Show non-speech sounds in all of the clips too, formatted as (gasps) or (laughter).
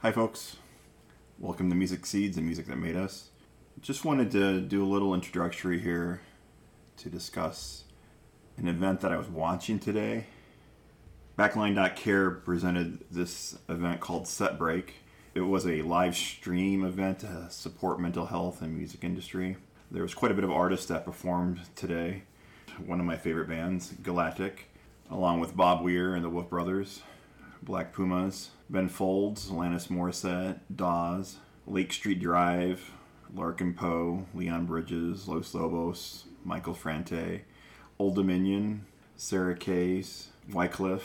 Hi, folks. Welcome to Music Seeds, the music that made us. Just wanted to do a little introductory here to discuss an event that I was watching today. Backline.care presented this event called Set Break. It was a live stream event to support mental health and music industry. There was quite a bit of artists that performed today. One of my favorite bands, Galactic, along with Bob Weir and the Wolf Brothers, Black Pumas, Ben Folds, Alanis Morissette, Dawes, Lake Street Dive, Larkin Poe, Leon Bridges, Los Lobos, Michael Franti, Old Dominion, Sarah Case, Wyclef,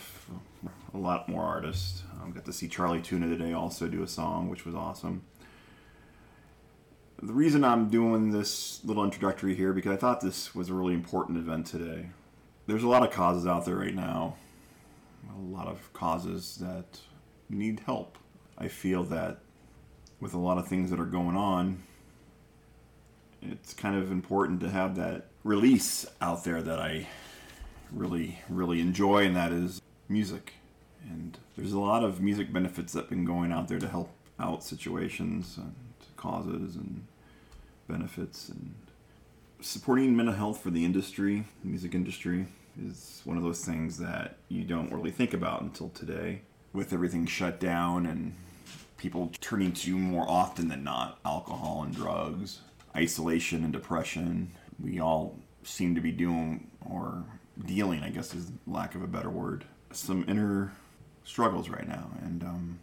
a lot more artists. I um, got to see Charlie Tuna today also do a song, which was awesome. The reason I'm doing this little introductory here because I thought this was a really important event today. There's a lot of causes out there right now, a lot of causes that need help. I feel that with a lot of things that are going on, it's kind of important to have that release out there that I really, really enjoy, and that is music. And there's a lot of music benefits that have been going out there to help out situations and causes and benefits and supporting mental health for the industry, the music industry, is one of those things that you don't really think about until today. With everything shut down and people turning to more often than not alcohol and drugs, isolation and depression, we all seem to be doing or dealing, I guess is lack of a better word, some inner struggles right now. And um,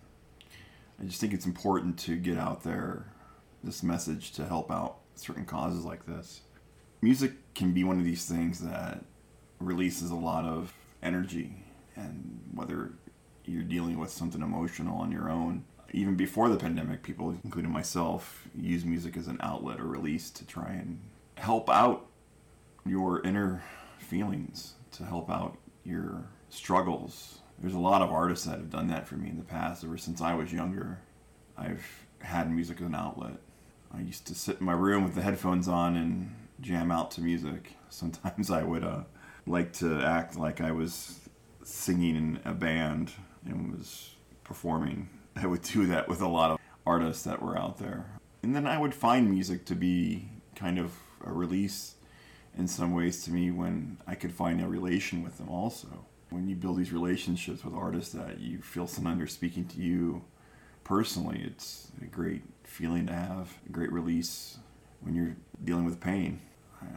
I just think it's important to get out there this message to help out certain causes like this. Music can be one of these things that releases a lot of energy, and whether you're dealing with something emotional on your own. Even before the pandemic, people, including myself, use music as an outlet or release to try and help out your inner feelings, to help out your struggles. There's a lot of artists that have done that for me in the past. Ever since I was younger, I've had music as an outlet. I used to sit in my room with the headphones on and jam out to music. (laughs) Sometimes I would uh, like to act like I was singing in a band and was performing. I would do that with a lot of artists that were out there. And then I would find music to be kind of a release in some ways to me when I could find a relation with them also. When you build these relationships with artists that you feel sometimes they're speaking to you personally, it's a great feeling to have, a great release when you're dealing with pain.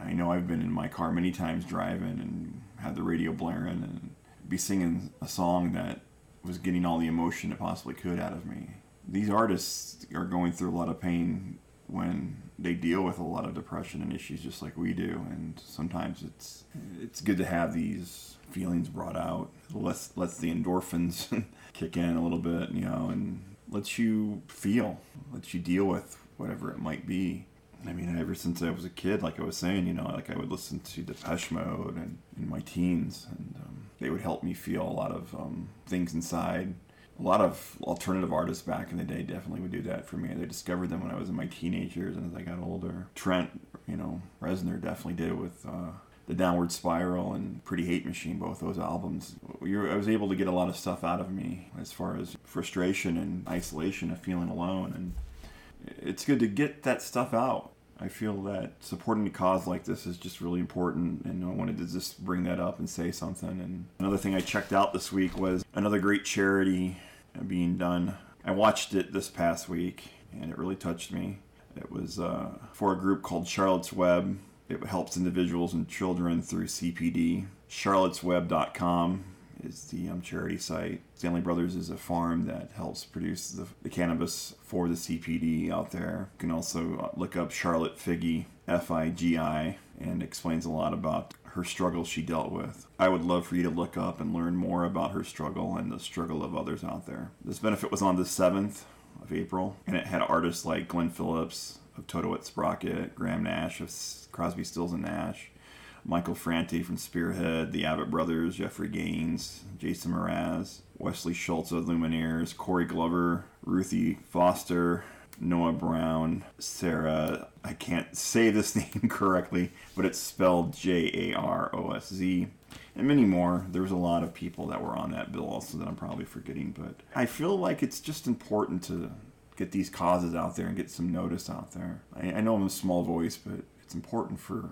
I know I've been in my car many times driving and had the radio blaring and be singing a song that was getting all the emotion it possibly could out of me. These artists are going through a lot of pain when they deal with a lot of depression and issues just like we do and sometimes it's it's good to have these feelings brought out lets lets the endorphins (laughs) kick in a little bit you know and lets you feel lets you deal with whatever it might be I mean, ever since I was a kid, like I was saying, you know, like I would listen to Depeche Mode and in my teens, and um, they would help me feel a lot of um, things inside. A lot of alternative artists back in the day definitely would do that for me. I discovered them when I was in my teenagers and as I got older. Trent, you know, Reznor definitely did it with uh, the Downward Spiral and Pretty Hate Machine, both those albums. I was able to get a lot of stuff out of me as far as frustration and isolation of feeling alone and it's good to get that stuff out. I feel that supporting a cause like this is just really important, and I wanted to just bring that up and say something. And another thing I checked out this week was another great charity being done. I watched it this past week, and it really touched me. It was uh, for a group called Charlotte's Web. It helps individuals and children through CBD. CharlottesWeb.com is the um, charity site. Stanley Brothers is a farm that helps produce the, the, cannabis for the CBD out there. You can also uh, look up Charlotte Figi, F I G I, and explains a lot about her struggle she dealt with. I would love for you to look up and learn more about her struggle and the struggle of others out there. This benefit was on the 7th of April, and it had artists like Glenn Phillips of Toad the Wet Sprocket, Graham Nash of Crosby, Stills and Nash, Michael Franti from Spearhead, the Avett Brothers, Jeffrey Gaines, Jason Mraz, Wesley Schultz of Lumineers, Corey Glover, Ruthie Foster, Noah Brown, Sarah, I can't say this (laughs) name correctly, but it's spelled J A R O S Z, and many more. There was a lot of people that were on that bill also that I'm probably forgetting, but I feel like it's just important to get these causes out there and get some notice out there. I, I know I'm a small voice, but it's important for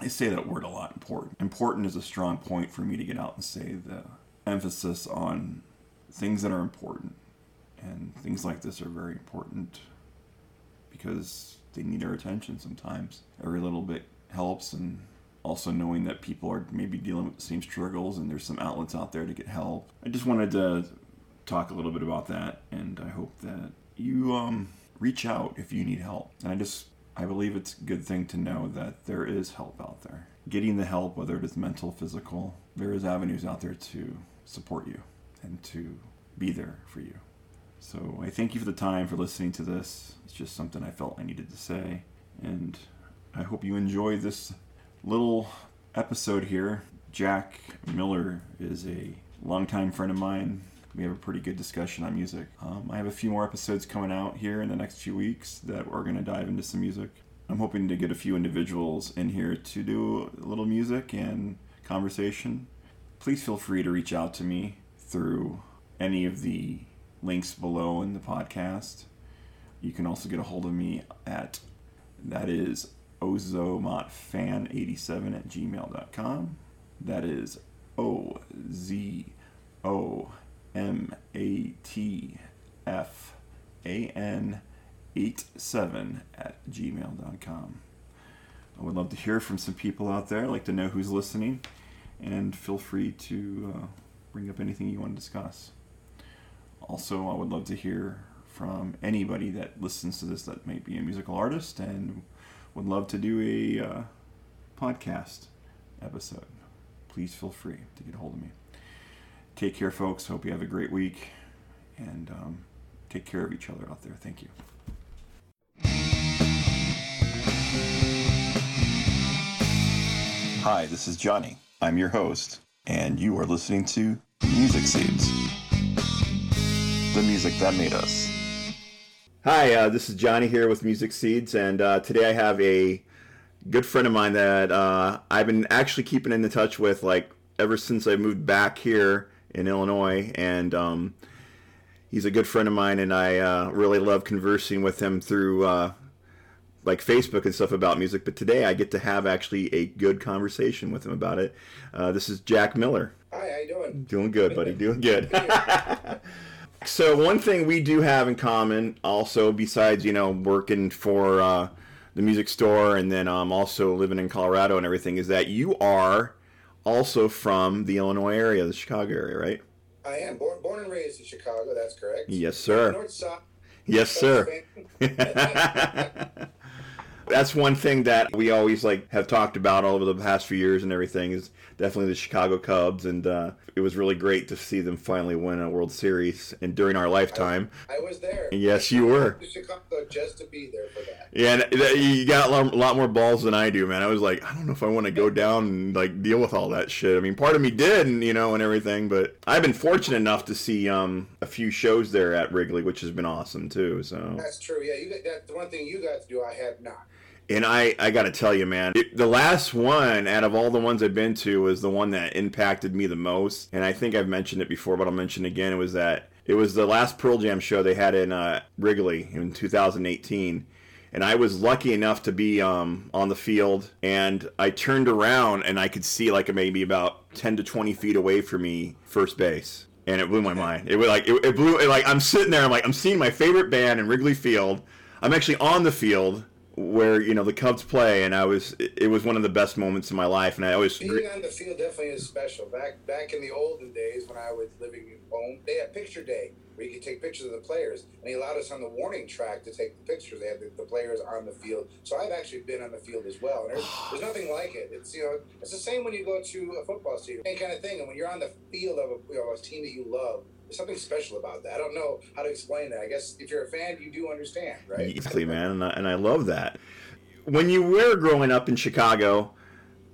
I say that word a lot important. Important is a strong point for me to get out and say the emphasis on things that are important. And things like this are very important because they need our attention sometimes. Every little bit helps, and also knowing that people are maybe dealing with the same struggles and there's some outlets out there to get help. I just wanted to talk a little bit about that, and I hope that you um, reach out if you need help. And I just I believe it's a good thing to know that there is help out there. Getting the help, whether it is mental, physical, there is avenues out there to support you and to be there for you. So I thank you for the time for listening to this. It's just something I felt I needed to say. And I hope you enjoy this little episode here. Jack Miller is a longtime friend of mine. We have a pretty good discussion on music. Um, I have a few more episodes coming out here in the next few weeks that we're going to dive into some music. I'm hoping to get a few individuals in here to do a little music and conversation. Please feel free to reach out to me through any of the links below in the podcast. You can also get a hold of me at that is ozomatfan87 at gmail.com. That is O Z O M A T F A N 87 at gmail.com. I would love to hear from some people out there. I'd like to know who's listening, and feel free to uh, bring up anything you want to discuss. Also, I would love to hear from anybody that listens to this that may be a musical artist and would love to do a uh, podcast episode. Please feel free to get a hold of me. Take care, folks. Hope you have a great week and um, take care of each other out there. Thank you. Hi, this is Johnny. I'm your host, and you are listening to Music Seeds, the music that made us. Hi, uh, this is Johnny here with Music Seeds, and uh, today I have a good friend of mine that uh, I've been actually keeping in touch with, like ever since I moved back here in Illinois, and um, he's a good friend of mine, and I uh, really love conversing with him through uh, like Facebook and stuff about music. But today I get to have actually a good conversation with him about it. Uh, this is Jack Miller. Hi, how you doing? Doing good, buddy. Doing good. (laughs) so one thing we do have in common, also besides you know working for uh, the music store and then um, also living in Colorado and everything, is that you are also from the Illinois area, the Chicago area, right? I am born, born and raised in Chicago. That's correct. Yes, sir. North side. Yes, sir. (laughs) (laughs) That's one thing that we always like have talked about all over the past few years and everything is definitely the Chicago Cubs, and uh, it was really great to see them finally win a World Series and during our lifetime. I, I was there. Yes, you were. To Chicago just to be there for that. Yeah, and you got a lot, a lot more balls than I do, man. I was like, I don't know if I want to go down and like deal with all that shit. I mean, part of me did, and you know, and everything, but I've been fortunate enough to see um, a few shows there at Wrigley, which has been awesome too. So that's true. Yeah, you got that. The one thing you got to do, I had not. And I, I got to tell you, man, it, the last one out of all the ones I've been to was the one that impacted me the most. And I think I've mentioned it before, but I'll mention it again. It was that it was the last Pearl Jam show they had in uh, Wrigley in 2018. And I was lucky enough to be um, on the field, and I turned around and I could see like maybe about 10 to 20 feet away from me, first base and it blew my mind. It was like it, it blew. It, like I'm sitting there, I'm like I'm seeing my favorite band in Wrigley Field. I'm actually on the field, where you know the Cubs play, and I was it was one of the best moments in my life, and I always being on the field definitely is special. Back back in the olden days when I was living at home, they had picture day where you could take pictures of the players, and he allowed us on the warning track to take the pictures. They had the, the players on the field, so I've actually been on the field as well. And there's, there's nothing like it. It's you know it's the same when you go to a football stadium, same kind of thing. And when you're on the field of a, you know, a team that you love there's something special about that. I don't know how to explain that. I guess if you're a fan, you do understand, right? Exactly, man, and I, and I love that. When you were growing up in Chicago,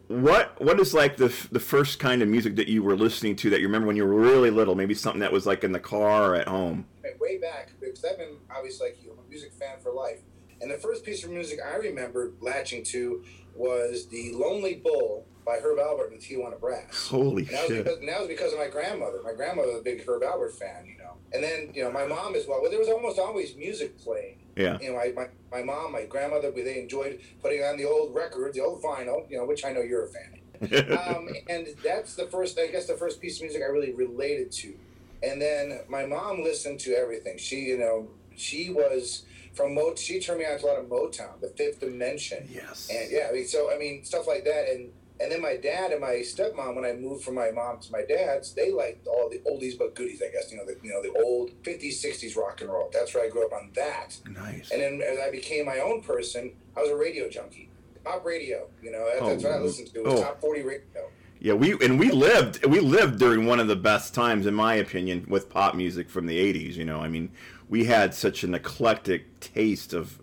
what what is like the the first kind of music that you were listening to that you remember when you were really little? Maybe something that was like in the car or at home. Way back, because I've been obviously like you, I'm a music fan for life. And the first piece of music I remember latching to was the Lonely Bull by Herb Alpert and the Tijuana Brass. Holy and that shit! Was because, and that was because of my grandmother. My grandmother was a big Herb Alpert fan, you know. And then you know my mom as well. Well, there was almost always music playing. Yeah. You know, my, my, my mom, my grandmother, they enjoyed putting on the old records, the old vinyl, you know, which I know you're a fan. (laughs) um, and that's the first, I guess, the first piece of music I really related to. And then my mom listened to everything. She, you know, she was from Mo. She turned me on to a lot of Motown, The Fifth Dimension. yes. And yeah, I mean, so I mean, stuff like that. And and then my dad and my stepmom, when I moved from my mom to my dad's, they liked all the oldies but goodies. I guess you know the you know the old fifties, sixties rock and roll. That's where I grew up on that. nice. And then as I became my own person, I was a radio junkie. Pop radio, you know, that- that's what I Oh, listened to. It was oh. top forty radio. Yeah, we and we lived we lived during one of the best times, in my opinion, with pop music from the '80s. You know, I mean, we had such an eclectic taste of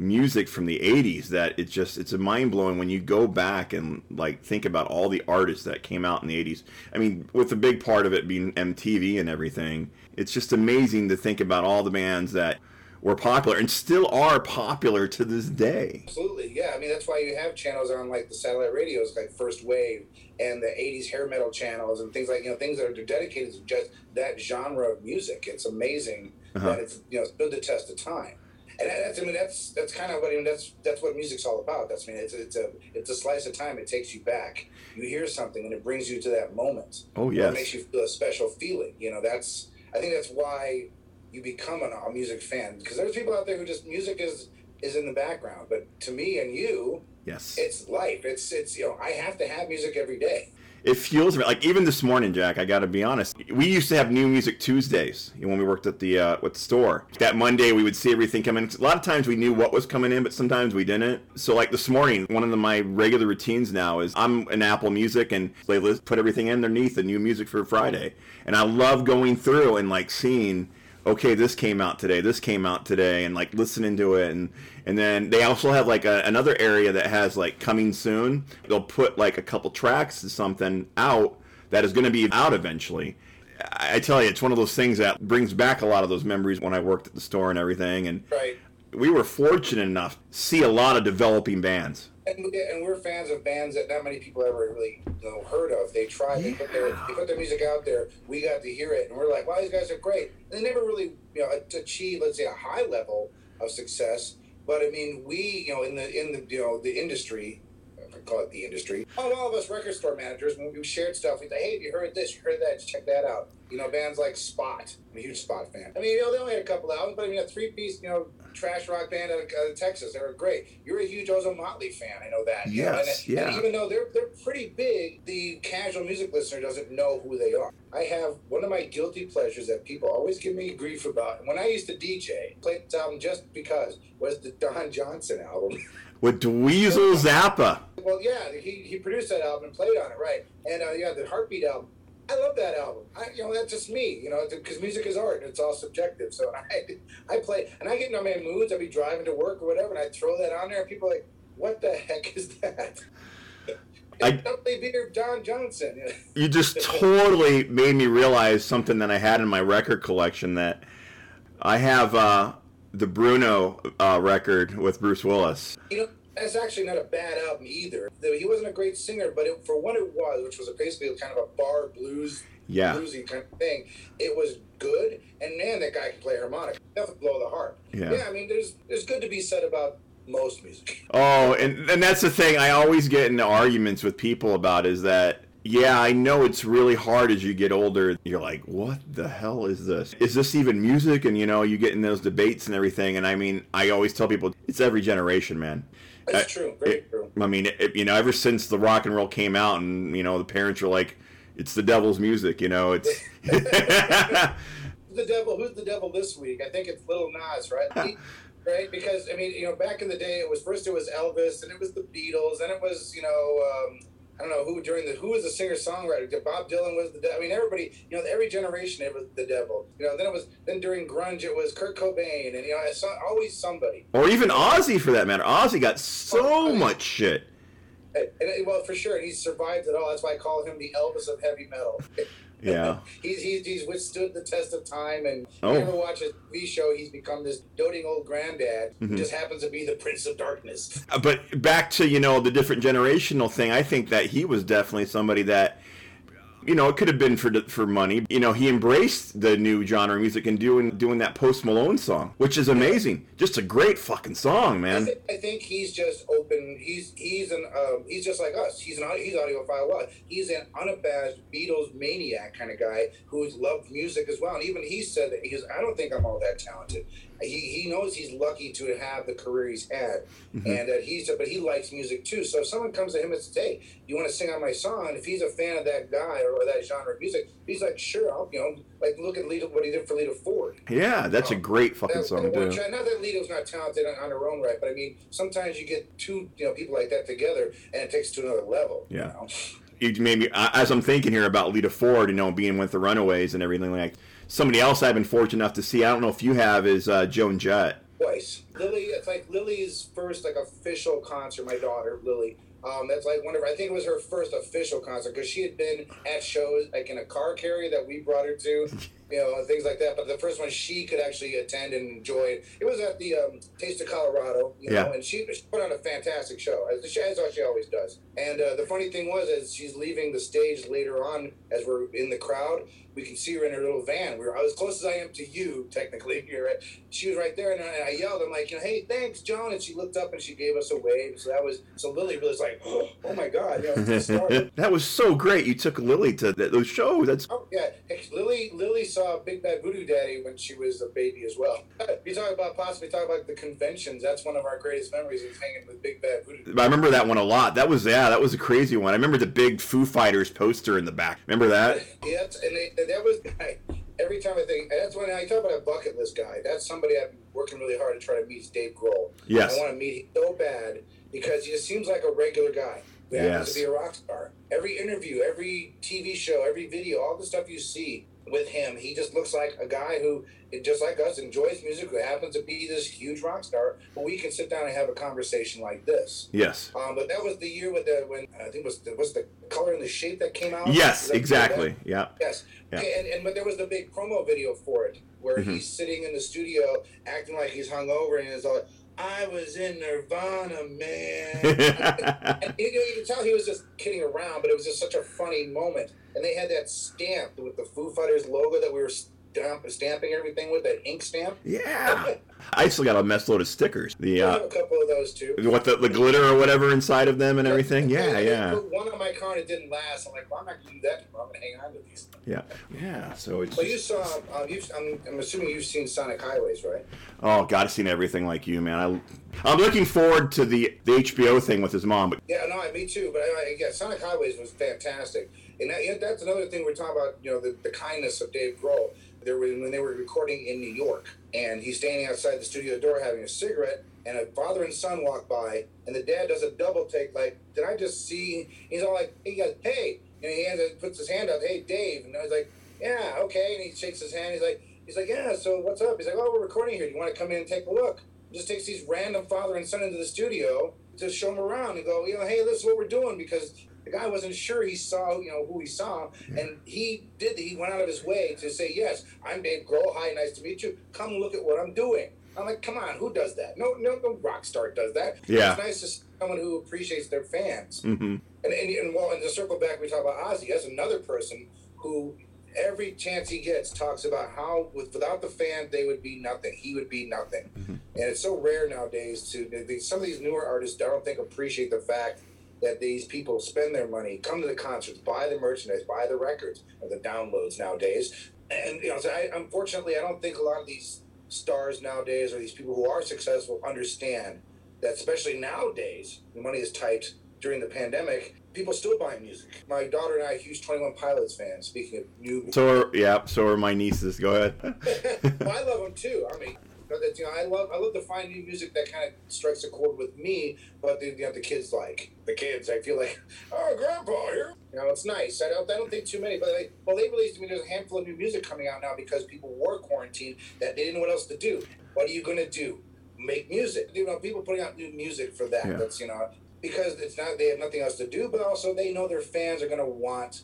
music from the 80s that it's just it's a mind blowing when you go back and like think about all the artists that came out in the 80s i mean with a big part of it being mtv and everything it's just amazing to think about all the bands that were popular and still are popular to this day Absolutely, yeah. I mean, that's why you have channels on like the satellite radios, like First Wave and the '80s hair metal channels and things like you know things that are dedicated to just that genre of music. It's amazing Uh-huh. that it's you know stood the test of time. And that's I mean that's that's kind of what I mean that's that's what music's all about. That's I mean it's it's a it's a slice of time. It takes you back. You hear something and it brings you to that moment. oh It yes makes you feel a special feeling. You know that's I think that's why you become an, a music fan because there's people out there who just music is is in the background, but to me and you, yes it's life. It's it's you know I have to have music every day. It fuels me. Like even this morning, Jack. I got to be honest. We used to have new music Tuesdays when we worked at the uh, the store. That Monday we would see everything come in. A lot of times we knew what was coming in, but sometimes we didn't. So like this morning, one of the, my regular routines now is I'm an Apple Music and playlist put everything underneath the new music for Friday, and I love going through and like seeing. Okay, this came out today. This came out today, and like listening to it, and and then they also have like a, another area that has like coming soon. They'll put like a couple tracks to something out that is going to be out eventually. I, I tell you, it's one of those things that brings back a lot of those memories when I worked at the store and everything. And Right. we were fortunate enough to see a lot of developing bands. And, and we're fans of bands that not many people ever really know, heard of. They tried, they put their they put their music out there. We got to hear it, and we're like, "Wow, these guys are great." And they never really you know achieved, let's say, a high level of success. But I mean, we you know in the in the you know the industry, I call it the industry, all, all of us record store managers, when we shared stuff, we'd say, "Hey, have you heard this? You heard that? Just check that out." You know, bands like Spot. I'm a huge Spot fan. I mean, you know, they only had a couple albums, but I mean, a three piece, you know, trash rock band out of, out of Texas. They were great. You're a huge Ozomatli fan. I know that. you know, Yes, and, yeah. And even though they're they're pretty big, the casual music listener doesn't know who they are. I have one of my guilty pleasures that people always give me grief about. When I used to DJ, played this album just because was the Don Johnson album. (laughs) With Dweezil Zappa. well, yeah, he, he produced that album and played on it, right? And uh, yeah, the Heartbeat album. I love that album. I, you know, that's just me. You know, because music is art and it's all subjective. So (laughs) I, I play and I get in my moods. I'll be driving to work or whatever, and I throw that on there, and people are like, "What the heck is that?" I- (laughs) Don't play beer, Don Johnson. (laughs) You just totally made me realize something that I had in my record collection that I have uh, the Bruno uh, record with Bruce Willis. You know, that's actually not a bad album either. Though He wasn't a great singer, but it, for what it was, which was basically kind of a bar blues, Yeah. bluesy kind of thing, it was good. And man, that guy can play harmonica. Definitely blow the heart. Yeah. I mean, there's there's good to be said about most music. (laughs) Oh, and and that's the thing I always get into arguments with people about is that yeah, I know it's really hard as you get older. You're like, what the hell is this? Is this even music? And you know, you get in those debates and everything. And I mean, I always tell people it's every generation, man. That's Uh, true. Very it- true. I mean, it, you know, ever since the rock and roll came out, and you know, the parents were like, "It's the devil's music," you know. It's (laughs) the devil? Who's the devil this week? I think it's Lil Nas, right? (laughs) Right? Because I mean, you know, back in the day, it was first it was Elvis, and it was the Beatles, and it was you know. Um, I don't know who during the who was the singer songwriter. Bob Dylan was the. de- I mean, everybody. You know, every generation it was the devil. You know, then it was then during grunge it was Kurt Cobain, and you know, it's always somebody. or even Ozzy for that matter. Ozzy got so oh, much shit. And, and, well, for sure, and he's survived it all. That's why I call him the Elvis of heavy metal. (laughs) Yeah. (laughs) he's, he's he's withstood the test of time, and Oh. you ever watch a TV show, he's become this doting old granddad Mhm. who just happens to be the Prince of Darkness. Uh, But back to you know the different generational thing, I think that he was definitely somebody that, you know, it could have been for for money. You know, he embraced the new genre of music and doing doing that Post Malone song, which is amazing. Just a great fucking song, I, man. I think he's just open. He's he's an um, he's just like us. He's an he's audiophile. What? He's an unabashed Beatles maniac kind of guy who's loved music as well. And even he said that he's I don't think I'm all that talented. He, he knows he's lucky to have the career he's had, Mhm. and that he's but he likes music too. So if someone comes to him and says, "Hey, you want to sing on my song?" If he's a fan of that guy or, or that genre of music, he's like, "Sure, I'll you know like look at Lita, what he did for Lita Ford." Yeah, that's a great fucking That- song too. track- Not that Lita's not talented on, on her own right, but I mean, sometimes you get two, you know, people like that together, and it takes to another level. you Yeah. You maybe as I'm thinking here about Lita Ford, you know, being with the Runaways and everything like. Somebody else I've been fortunate enough to see. I don't know if you have is uh, Joan Jett. Twice. Lily, it's like Lily's first like official concert. My daughter Lily. Um, that's like one of I think it was her first official concert because she had been at shows like in a car carrier that we brought her to, (laughs) you know, things like that. But the first one she could actually attend and enjoy. It was at the um, Taste of Colorado, you know, Yeah. and she, she put on a fantastic show as she, as she always does. And uh, the funny thing was, as she's leaving the stage later on, as we're in the crowd, we can see her in her little van. We were as close as I am to you, technically. (laughs) Here, right? she was right there, and I, and I yelled, "I'm like, you know, hey, thanks, Joan!" And she looked up and she gave us a wave. So that was so Lily really was like, (gasps) "Oh, my god!" You know, the (laughs) that was so great. You took Lily to th- those shows. That's Oh yeah, Lily. Lily saw Big Bad Voodoo Daddy when she was a baby as well. you talk about possibly talk about the conventions. That's one of our greatest memories is hanging with Big Bad Voodoo. I remember that one a lot. That was yeah, that was a crazy one. I remember the big Foo Fighters poster in the back. Remember that? (laughs) Yeah, and, they, and that was every time I think that's when I talk about a bucket list guy. That's somebody I'm working really hard to try to meet. Is Dave Grohl. Yes. I want to meet him so bad because he just seems like a regular guy. Happens Yes. to be a rock star. Every interview, every TV show, every video, all the stuff you see with him, he just looks like a guy who, just like us, enjoys music, who happens to be this huge rock star. But we can sit down and have a conversation like this. Yes. Um, but that was the year with the when I think it was the, was the color and the shape that came out. Yes, exactly. Yeah. Yes. Yeah. And, and but there was the big promo video for it where Mhm. he's sitting in the studio acting like he's hungover and he's all, I was in Nirvana, man. (laughs) and you, know, you can tell he was just kidding around, but it was just such a funny moment. And they had that stamp with the Foo Fighters logo that we were stamp, stamping everything with, that ink stamp. yeah. (laughs) I still got a mess load of stickers. The I uh have a couple of those too. what the, the glitter or whatever inside of them and everything. I- Yeah, yeah. put one on my car and it didn't last. I'm like, well, I'm not going to do that. I'm going to hang on to these. Yeah. Yeah. So it's Well, you saw, um, you've, I'm, I'm assuming you've seen Sonic Highways, right? Oh God, I've seen everything like you, man. I I'm looking forward to the the HBO thing with his mom, but Yeah, no, me too. But I, I, yeah, Sonic Highways was fantastic, and that, that's another thing we're talking about. You know, the, the kindness of Dave Grohl. There were, when they were recording in New York, and he's standing outside the studio door having a cigarette, and a father and son walk by, and the dad does a double take, like, "Did I just see?" He's all like, he goes, "Hey," and he puts his hand out, "Hey, Dave," and I was like, "Yeah, okay," and he shakes his hand. He's like, "He's like, yeah, so what's up?" He's like, "Oh, we're recording here. Do you want to come in and take a look?" Just takes these random father and son into the studio to show them around and go, you know, hey, this is what we're doing because the guy wasn't sure he saw, you know, who he saw, and he did. He went out of his way to say, yes, I'm Dave Grohl. Hi, nice to meet you. Come look at what I'm doing. I'm like, come on, who does that? No, no, no rock star does that. Yeah. it's nice to see someone who appreciates their fans. hmm And and, and well, and to circle back, we talk about Ozzy. That's another person who every chance he gets talks about how with, without the fan they would be nothing. He would be nothing. Mhm. And it's so rare nowadays to some of these newer artists. I don't think appreciate the fact that these people spend their money, come to the concerts, buy the merchandise, buy the records, or the downloads nowadays. And you know, so I, unfortunately, I don't think a lot of these stars nowadays or these people who are successful understand that, especially nowadays, the money is tight during the pandemic. People still buy music. My daughter and I are huge Twenty One Pilots fans. Speaking of new, So are, yeah, so are my nieces. Go ahead. (laughs) well, I love them too. I mean, but that's, you know, I love I love to find new music that kind of strikes a chord with me, but the, you know, the kids like the kids. I feel like, oh, Grandpa here. You know, it's nice. I don't I don't think too many, but like, well, they released. I mean, there's a handful of new music coming out now because people were quarantined that they didn't know what else to do. What are you gonna do? Make music. You know, people putting out new music for that. Yeah. That's you know because it's not they have nothing else to do, but also they know their fans are gonna want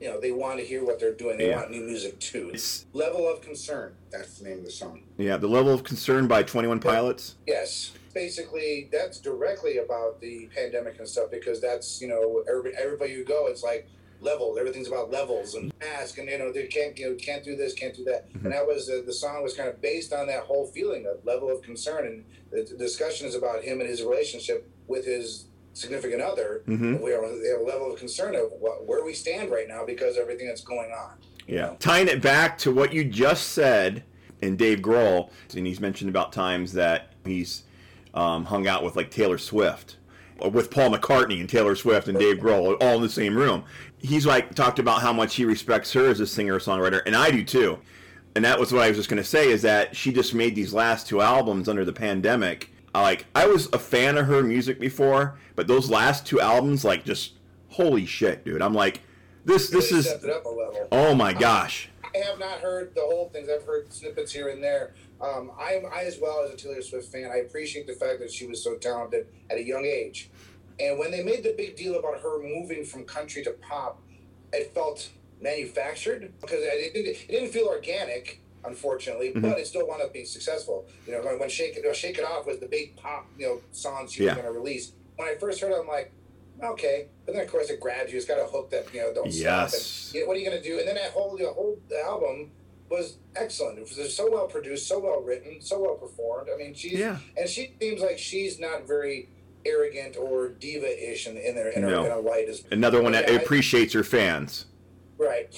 you know they want to hear what they're doing. They Yeah. want new music too. It's- Level of concern. That's the name of the song. Yeah, the level of concern by Twenty One Pilots. Yes. Basically, that's directly about the pandemic and stuff because that's you know everybody, everybody you go, it's like levels. Everything's about levels and mask and you know they can't you know, can't do this, can't do that. Mhm. And that was uh, the song was kind of based on that whole feeling of level of concern. And the, the discussion is about him and his relationship with his significant other. Mm-hmm. We are a level of concern of what, where we stand right now because of everything that's going on. Yeah. know? Tying it back to what you just said, and Dave Grohl, and he's mentioned about times that he's um, hung out with like Taylor Swift, with Paul McCartney and Taylor Swift and Dave Grohl all in the same room. He's like talked about how much he respects her as a singer songwriter, and I do too. And that was what I was just going to say is that she just made these last two albums under the pandemic. I Like I was a fan of her music before, but those last two albums, like just holy shit, dude! I'm like, this this Really is a level. oh my gosh. I have not heard the whole things. I've heard snippets here and there. Um, I, I, as well as a Taylor Swift fan, I appreciate the fact that she was so talented at a young age. And when they made the big deal about her moving from country to pop, it felt manufactured because it didn't, it didn't feel organic, unfortunately. Mhm. But it still wound up being successful. You know, when, when Shake It, Shake It Off was the big pop, you know, song she Yeah. was going to release. When I first heard it, I'm like, okay. But then of course it grabs you. It's got a hook that you know don't stop. And, you know, what are you going to do? And then that whole the whole album was excellent. It was so well produced, so well written, so well performed. I mean, she's Yeah. and she seems like she's not very arrogant or diva-ish in, in, their, in, No. her, in her light as Another one that Yeah, I- appreciates her fans. right.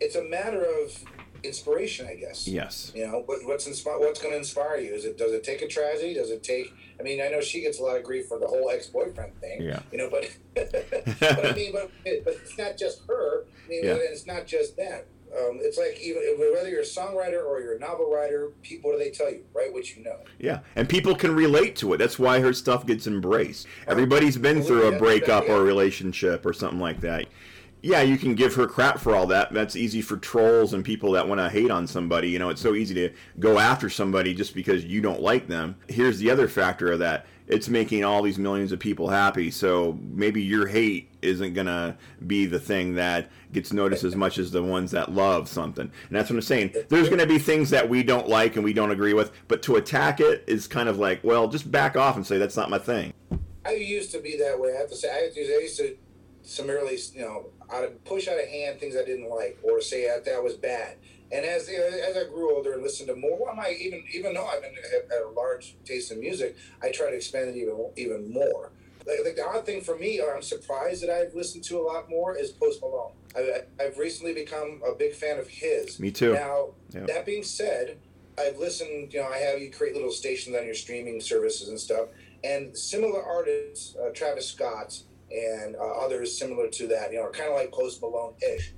It's a matter of inspiration, I guess. Yes. You know, what, what's inspire? What's going to inspire you? Is it does it take a tragedy? Does it take? I mean, I know she gets a lot of grief for the whole ex-boyfriend thing. Yeah. You know, but (laughs) but I mean, but, but it's not just her. I mean, Yeah. and it's not just that. Um, it's like even whether you're a songwriter or you're a novel writer, people what do they tell you? Write what you know. Yeah. And people can relate to it. That's why her stuff gets embraced. Everybody's been through a breakup or a relationship or something like that. Yeah, you can give her crap for all that. That's easy for trolls and people that want to hate on somebody. You know, it's so easy to go after somebody just because you don't like them. Here's the other factor of that. It's making all these millions of people happy. So maybe your hate isn't going to be the thing that gets noticed as much as the ones that love something. And that's what I'm saying. There's going to be things that we don't like and we don't agree with, but to attack it is kind of like, well, just back off and say that's not my thing. I used to be that way. I have to say, I used to, I used to summarily, you know, of push out of hand things I didn't like or say that, that was bad. And as as I grew older and listened to more, well, my even even though I've been had, a large taste in music, I try to expand it even even more. Like, like the odd thing for me, or I'm surprised that I've listened to a lot more, is Post Malone. I, I've recently become a big fan of his. Me too. Now, Yeah. that being said, I've listened. You know, I have you create little stations on your streaming services and stuff, and similar artists, uh, Travis Scott and uh, others similar to that. You know, are kind of like Post Malone ish.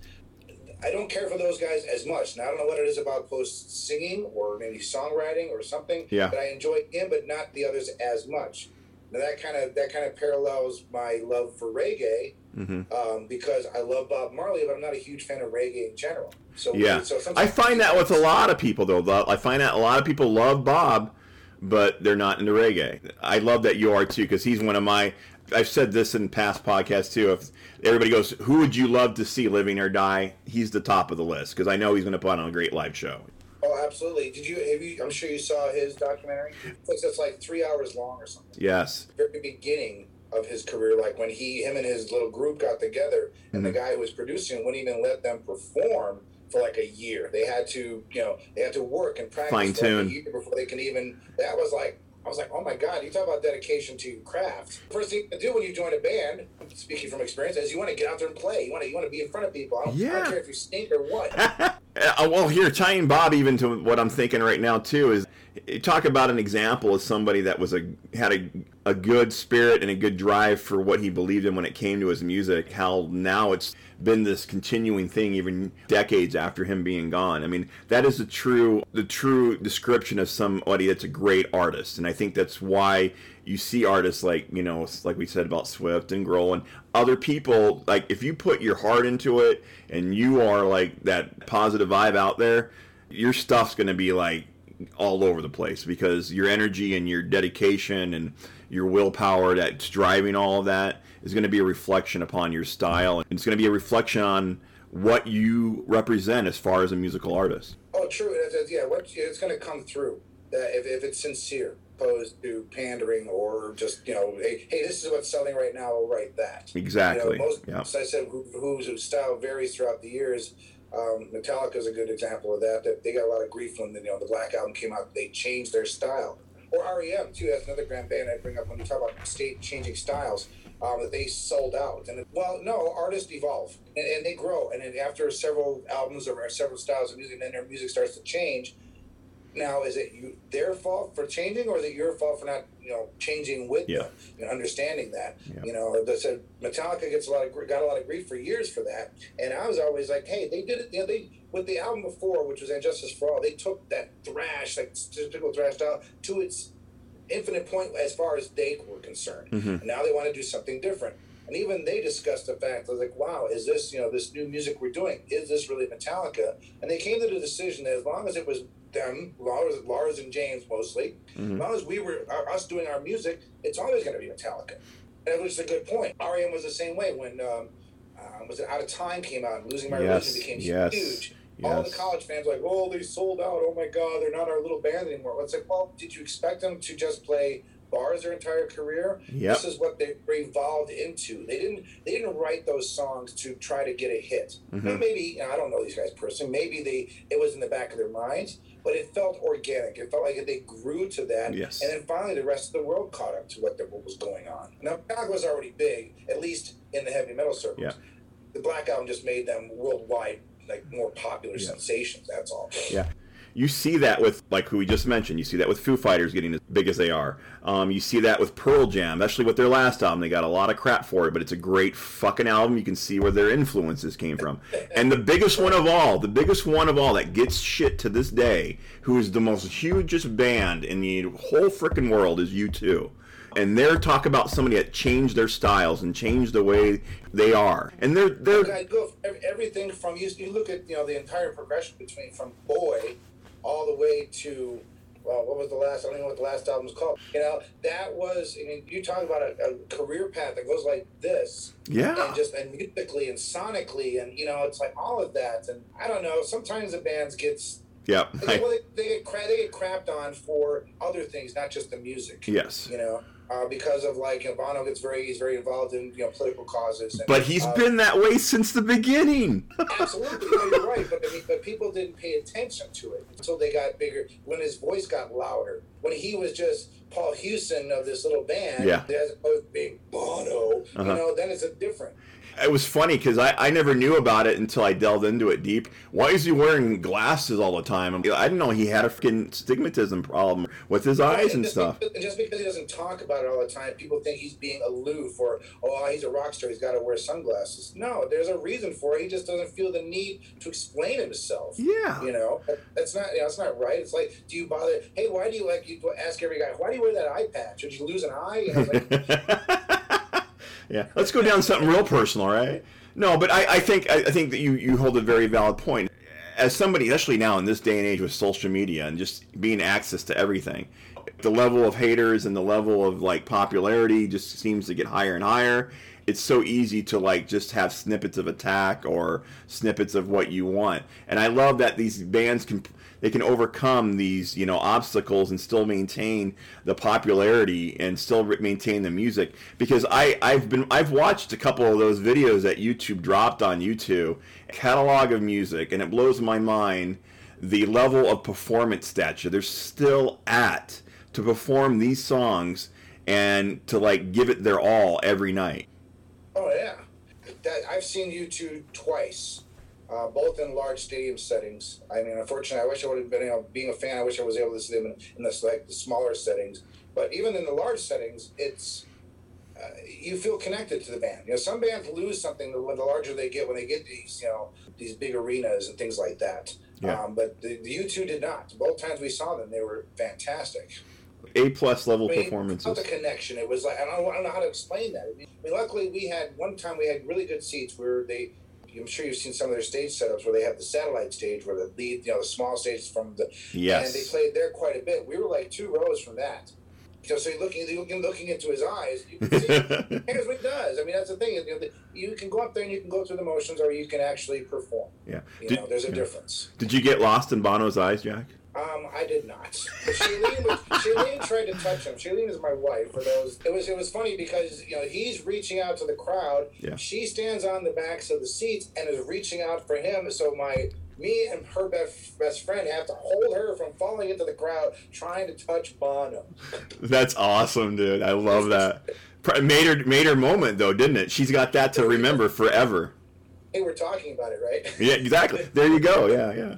I don't care for those guys as much. Now I don't know what it is about Post singing or maybe songwriting or something. Yeah. But I enjoy him, but not the others as much. Now that kind of that kind of parallels my love for reggae hmm um, because I love Bob Marley, but I'm not a huge fan of reggae in general. So Yeah. so I find that with a lot of people, though. I find that a lot of people love Bob, but they're not into reggae. I love that you are too, because he's one of my. I've said this in past podcasts too. If everybody goes, "Who would you love to see living or die?" He's the top of the list because I know he's going to put on a great live show. Oh, absolutely. Did you? Have you? I'm sure you saw his documentary. It's it's like three hours long or something. Yes. Very beginning of his career, like when he, him, and his little group got together, and the mm-hmm. guy who was producing wouldn't even let them perform for like a year. They had to, you know, they had to work and practice for like Fine-tune. a year before they can even. That was like. I was like, oh my God, you talk about dedication to your craft. First thing to do when you join a band, speaking from experience, is you want to get out there and play. You want to, you want to be in front of people. I don't, I don't care if you stink or what. (laughs) Uh, well, here, tying Bob even to what I'm thinking right now too is talk about an example of somebody that was a had a, a good spirit and a good drive for what he believed in when it came to his music. How now it's been this continuing thing even decades after him being gone. I mean, that is the true the true description of somebody that's a great artist, and I think that's why you see artists like you know like we said about Swift and Grohl and other people like if you put your heart into it and you are like that positive vibe out there your stuff's going to be like all over the place because your energy and your dedication and your willpower that's driving all of that is going to be a reflection upon your style and it's going to be a reflection on what you represent as far as a musical artist. Oh, true. Yeah, what, it's going to come through that if, if it's sincere, opposed to pandering or just you know, hey, hey, this is what's selling right now. I'll write that. Exactly. You know, most, yeah. as I said, who, whose style varies throughout the years. Um, Metallica is a good example of that. That they got a lot of grief when the, you know the Black Album came out. They changed their style. Or REM too. That's another grand band I bring up when you talk about state changing styles. Um, that they sold out. And well, no, artists evolve and, and they grow. And then after several albums or several styles of music, then their music starts to change. Now, is it you their fault for changing, or is it your fault for not, you know, changing with Yeah. them and understanding that? Yeah. You know, the said Metallica gets a lot of got a lot of grief for years for that, and I was always like, hey, they did it. You know, they with the album before, which was ...And Justice for All, they took that thrash, like typical thrash style, to its infinite point as far as they were concerned. Mhm. And now they want to do something different. And even they discussed the fact, I was like, wow, is this, you know, this new music we're doing, is this really Metallica? And they came to the decision that as long as it was them, Lars, Lars and James mostly, Mhm. as long as we were, us doing our music, it's always going to be Metallica. And it was a good point. REM was the same way when, um, uh, was it Out of Time came out and Losing My Yes, Religion became yes, huge. All the college fans were like, oh, they sold out. Oh my God, they're not our little band anymore. Well, It's like, well, did you expect them to just play bars their entire career? Yep. This is what they evolved into. They didn't. They didn't write those songs to try to get a hit. Mhm. Maybe you know, I don't know these guys personally. Maybe they it was in the back of their minds, but it felt organic. It felt like they grew to that. Yes. And then finally, the rest of the world caught up to what, the, what was going on. Now, Metallica was already big, at least in the heavy metal circles. Yeah. The Black Album just made them worldwide, like more popular Yeah. sensations. That's all. Yeah. You see that with, like who we just mentioned, you see that with Foo Fighters getting as big as they are. Um, you see that with Pearl Jam, especially with their last album. They got a lot of crap for it, but it's a great fucking album. You can see where their influences came from. And the biggest one of all, the biggest one of all that gets shit to this day, who is the most hugest band in the whole freaking world, is U2. And they're talk about somebody that changed their styles and changed the way they are. And they're they're I go everything from you. You look at you know the entire progression between from boy all the way to well, what was the last? I don't even know what the last album was called. You know, that was. I mean, you talk about a, a career path that goes like this, yeah. and just and musically and sonically, and you know, it's like all of that. And I don't know. Sometimes the bands gets Yeah. they, well, they, they get cra- they get crapped on for other things, not just the music. yes. You know, uh, because of like you know, Bono gets very he's very involved in you know political causes. And, But he's uh, been that way since the beginning. Absolutely, no, you're right. But I mean, but people didn't pay attention to it until they got bigger. When his voice got louder, when he was just Paul Hewson of this little band, Yeah. as opposed to being Bono, Uh-huh. you know, then it's a different. It was funny because I, I never knew about it until I delved into it deep. Why is he wearing glasses all the time? I didn't know he had a freaking stigmatism problem with his eyes and just stuff. Because, just because he doesn't talk about it all the time, people think he's being aloof or oh, he's a rock star. He's got to wear sunglasses. No, there's a reason for it. He just doesn't feel the need to explain himself. Yeah. You know, That- that's not. You know, that's not right. It's like, do you bother? Hey, why do you like? You ask every guy, why do you wear that eye patch? Did you lose an eye? (laughs) You know, it's like, yeah. Let's go down something real personal, right? No, but I, I think I, I think that you, you hold a very valid point. As somebody, especially now in this day and age with social media and just being access to everything, the level of haters and the level of like popularity just seems to get higher and higher. It's so easy to like just have snippets of attack or snippets of what you want. And I love that these bands can they can overcome these you know obstacles and still maintain the popularity and still re- maintain the music. Because I I've been I've watched a couple of those videos that YouTube dropped on YouTube catalog of music and it blows my mind the level of performance stature they're still at to perform these songs and to like give it their all every night. Oh yeah, that, I've seen U2 twice. Uh, both in large stadium settings. I mean, unfortunately, I wish I would have been. You know, being a fan, I wish I was able to see them in, in this like the smaller settings. But even in the large settings, it's uh, you feel connected to the band. You know, some bands lose something when the larger they get when they get these, you know, these big arenas and things like that. Yeah. Um, but the, the U2 did not. Both times we saw them, they were fantastic. a plus level I mean, performances the connection. It was like I don't, I don't know how to explain that. I mean, luckily we had one time we had really good seats where they. I'm sure you've seen some of their stage setups where they have the satellite stage where the lead, you know, the small stage from the Yes. and they played there quite a bit. We were like two rows from that, So, so you're looking, you're looking, looking into his eyes. You can see, (laughs) here's what he does. I mean, that's the thing. You, know, you can go up there and you can go through the motions, or you can actually perform. Yeah. You Did- know, there's a yeah. difference. Did you get lost in Bono's eyes, Jack? Um, I did not. Shailene, was, Shailene tried to touch him. Shailene is my wife. For those, it was it was funny because you know he's reaching out to the crowd. Yeah. She stands on the backs of the seats and is reaching out for him. So my me and her best best friend have to hold her from falling into the crowd trying to touch Bono. That's awesome, dude. I love that. Made her made her moment though, didn't it? She's got that to remember forever. Hey, we're talking about it, right? Yeah, exactly. There you go. Yeah, yeah.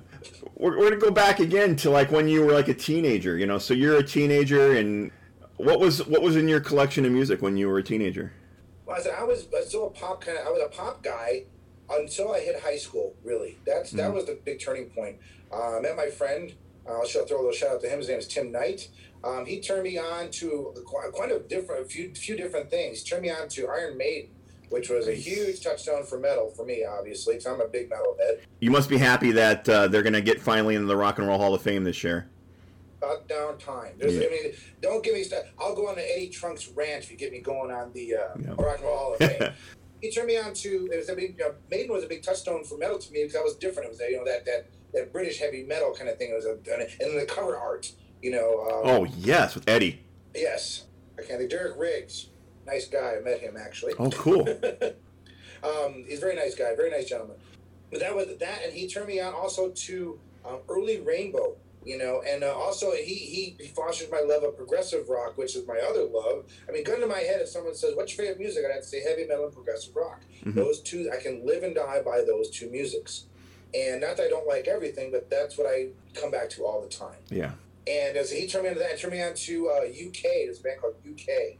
We're, we're gonna go back again to like when you were like a teenager. You know, so you're a teenager, and what was what was in your collection of music when you were a teenager? Well, I said I was, I was still a pop kind of. I was a pop guy until I hit high school. Really, that's that Mhm. was the big turning point. Uh, I met my friend. Uh, I'll show, throw a little shout out to him. His name is Tim Knight. Um, he turned me on to quite, quite a different, a few few different things. He turned me on to Iron Maiden, which was a huge touchstone for metal for me, obviously, because I'm a big metal head. You must be happy that uh, they're gonna get finally into the Rock and Roll Hall of Fame this year. About down time. There's, Yeah. I mean, don't give me stuff. I'll go on to Eddie Trunk's ranch if you get me going on the uh. Rock and Roll Hall of Fame. (laughs) he turned me on to it was a big uh, Maiden was a big touchstone for metal to me because I was different. It was you know that that that British heavy metal kind of thing. It was a and then the cover art. You know. Um, Oh yes, with Eddie. Yes, I can't think. Derek Riggs, nice guy. I met him actually. Oh cool. (laughs) um, he's a very nice guy, very nice gentleman. But that was that, and he turned me on also to um, early Rainbow, you know, and uh, also he, he he fosters my love of progressive rock, which is my other love. I mean, gun to my head, if someone says, "What's your favorite music?" I'd have to say heavy metal and progressive rock. Mhm. Those two, I can live and die by those two musics. And not that I don't like everything, but that's what I come back to all the time. Yeah. And as he turned me on to that, turned me on to uh, UK. There's a band called UK.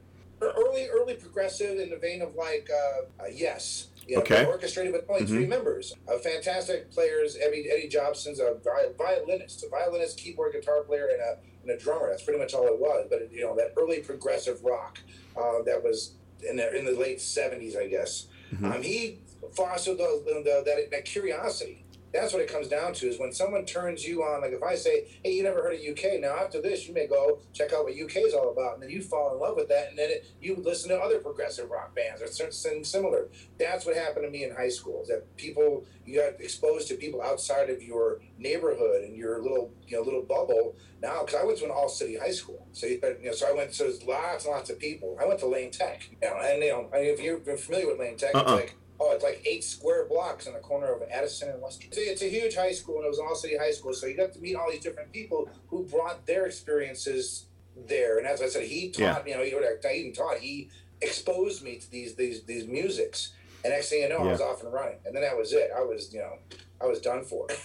Early, early progressive in the vein of like uh, uh, Yes. You know, Okay. Orchestrated with only three members. Uh, fantastic players. Eddie, Eddie Jobson's a violinist, a violinist, keyboard, guitar player, and a, and a drummer. That's pretty much all it was. But you know that early progressive rock uh, that was in the in the late '70s, I guess. Mhm. Um, he fostered the, that, that curiosity. That's what it comes down to is when someone turns you on, like if I say, hey, you never heard of UK, now after this, you may go check out what UK is all about, and then you fall in love with that, and then it, you listen to other progressive rock bands or something similar. That's what happened to me in high school, is that people, you got exposed to people outside of your neighborhood and your little, you know, little bubble. Now, because I went to an all-city high school, so you, you know, so I went, so there's lots and lots of people. I went to Lane Tech, you know, and you know, if you're familiar with Lane Tech, Uh-uh. it's like Oh, it's like eight square blocks in the corner of Addison and Western. It's a, it's a huge high school, and it was an all-city high school, so you got to meet all these different people who brought their experiences there. And as I said, he taught, you know, he, not even taught, he exposed me to these these these musics. And next thing you know, I was off and running, and then that was it. I was, you know, I was done for. (laughs)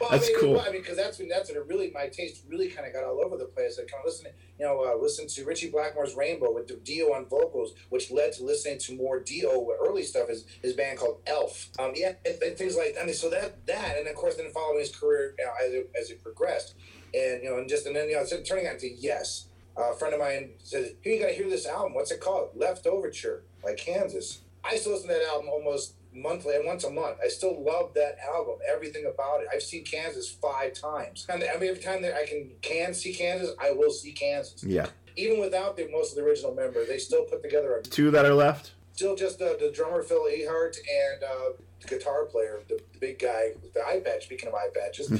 Well, That's I mean, cool. well, I mean, because that's when that's when it really my taste really kind of got all over the place. I kind of listened, you know, uh, listened to Ritchie Blackmore's Rainbow with Dio on vocals, which led to listening to more Dio early stuff. His his band called Elf. Um, yeah, and, and things like that. I mean, so that that, and of course, then following his career you know, as it, as it progressed, and you know, and just and then you know, turning out to yes. Uh, a friend of mine said, "Here, you got to hear this album. What's it called? Leftoverture by Kansas." I used to listen to that album almost monthly and once a month. I still love that album, everything about it. I've seen Kansas five times. And I mean, every time that I can can see Kansas, I will see Kansas. Yeah. Even without the most of the original members, they still put together a Two that are left. still just uh, the drummer Phil Ehart and uh, the guitar player, the, the big guy with the eye patch. Speaking of eye patches. (laughs)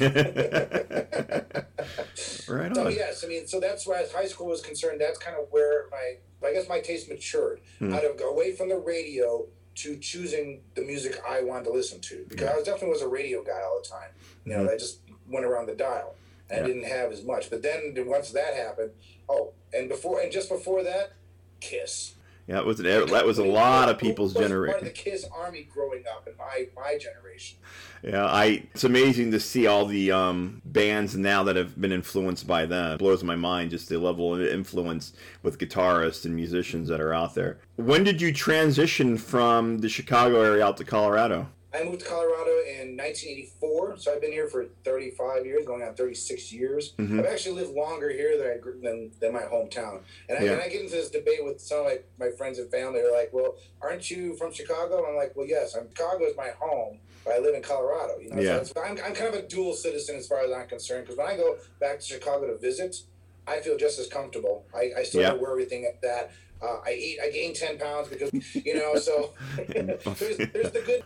right So on. yes, I mean, so that's where as high school was concerned. That's kind of where my, I guess, my taste matured Hmm. out of away from the radio to choosing the music I wanted to listen to because Yeah. I was definitely was a radio guy all the time. You know, Mhm. I just went around the dial. and I Yeah. didn't have as much, but then once that happened, oh, and before and just before that, Kiss. Yeah, it was an, that was a lot of people's was Part of generation. the Kiss army growing up in my my generation. Yeah, I it's amazing to see all the um, bands now that have been influenced by them. It blows my mind just the level of influence with guitarists and musicians that are out there. When did you transition from the Chicago area out to Colorado? I moved to Colorado in 1984, so I've been here for 35 years, going on 36 years. Mhm. I've actually lived longer here than I grew, than, than my hometown. And I, Yeah. and I get into this debate with some of my, my friends and family. They're like, "Well, aren't you from Chicago?" I'm like, "Well, yes. I'm Chicago is my home, but I live in Colorado. You know, Yeah. so I'm, I'm kind of a dual citizen as far as I'm concerned. Because when I go back to Chicago to visit, I feel just as comfortable. I, I still yeah. wear everything at that. Uh, I eat. I gain ten pounds because you know. So (laughs) there's, there's the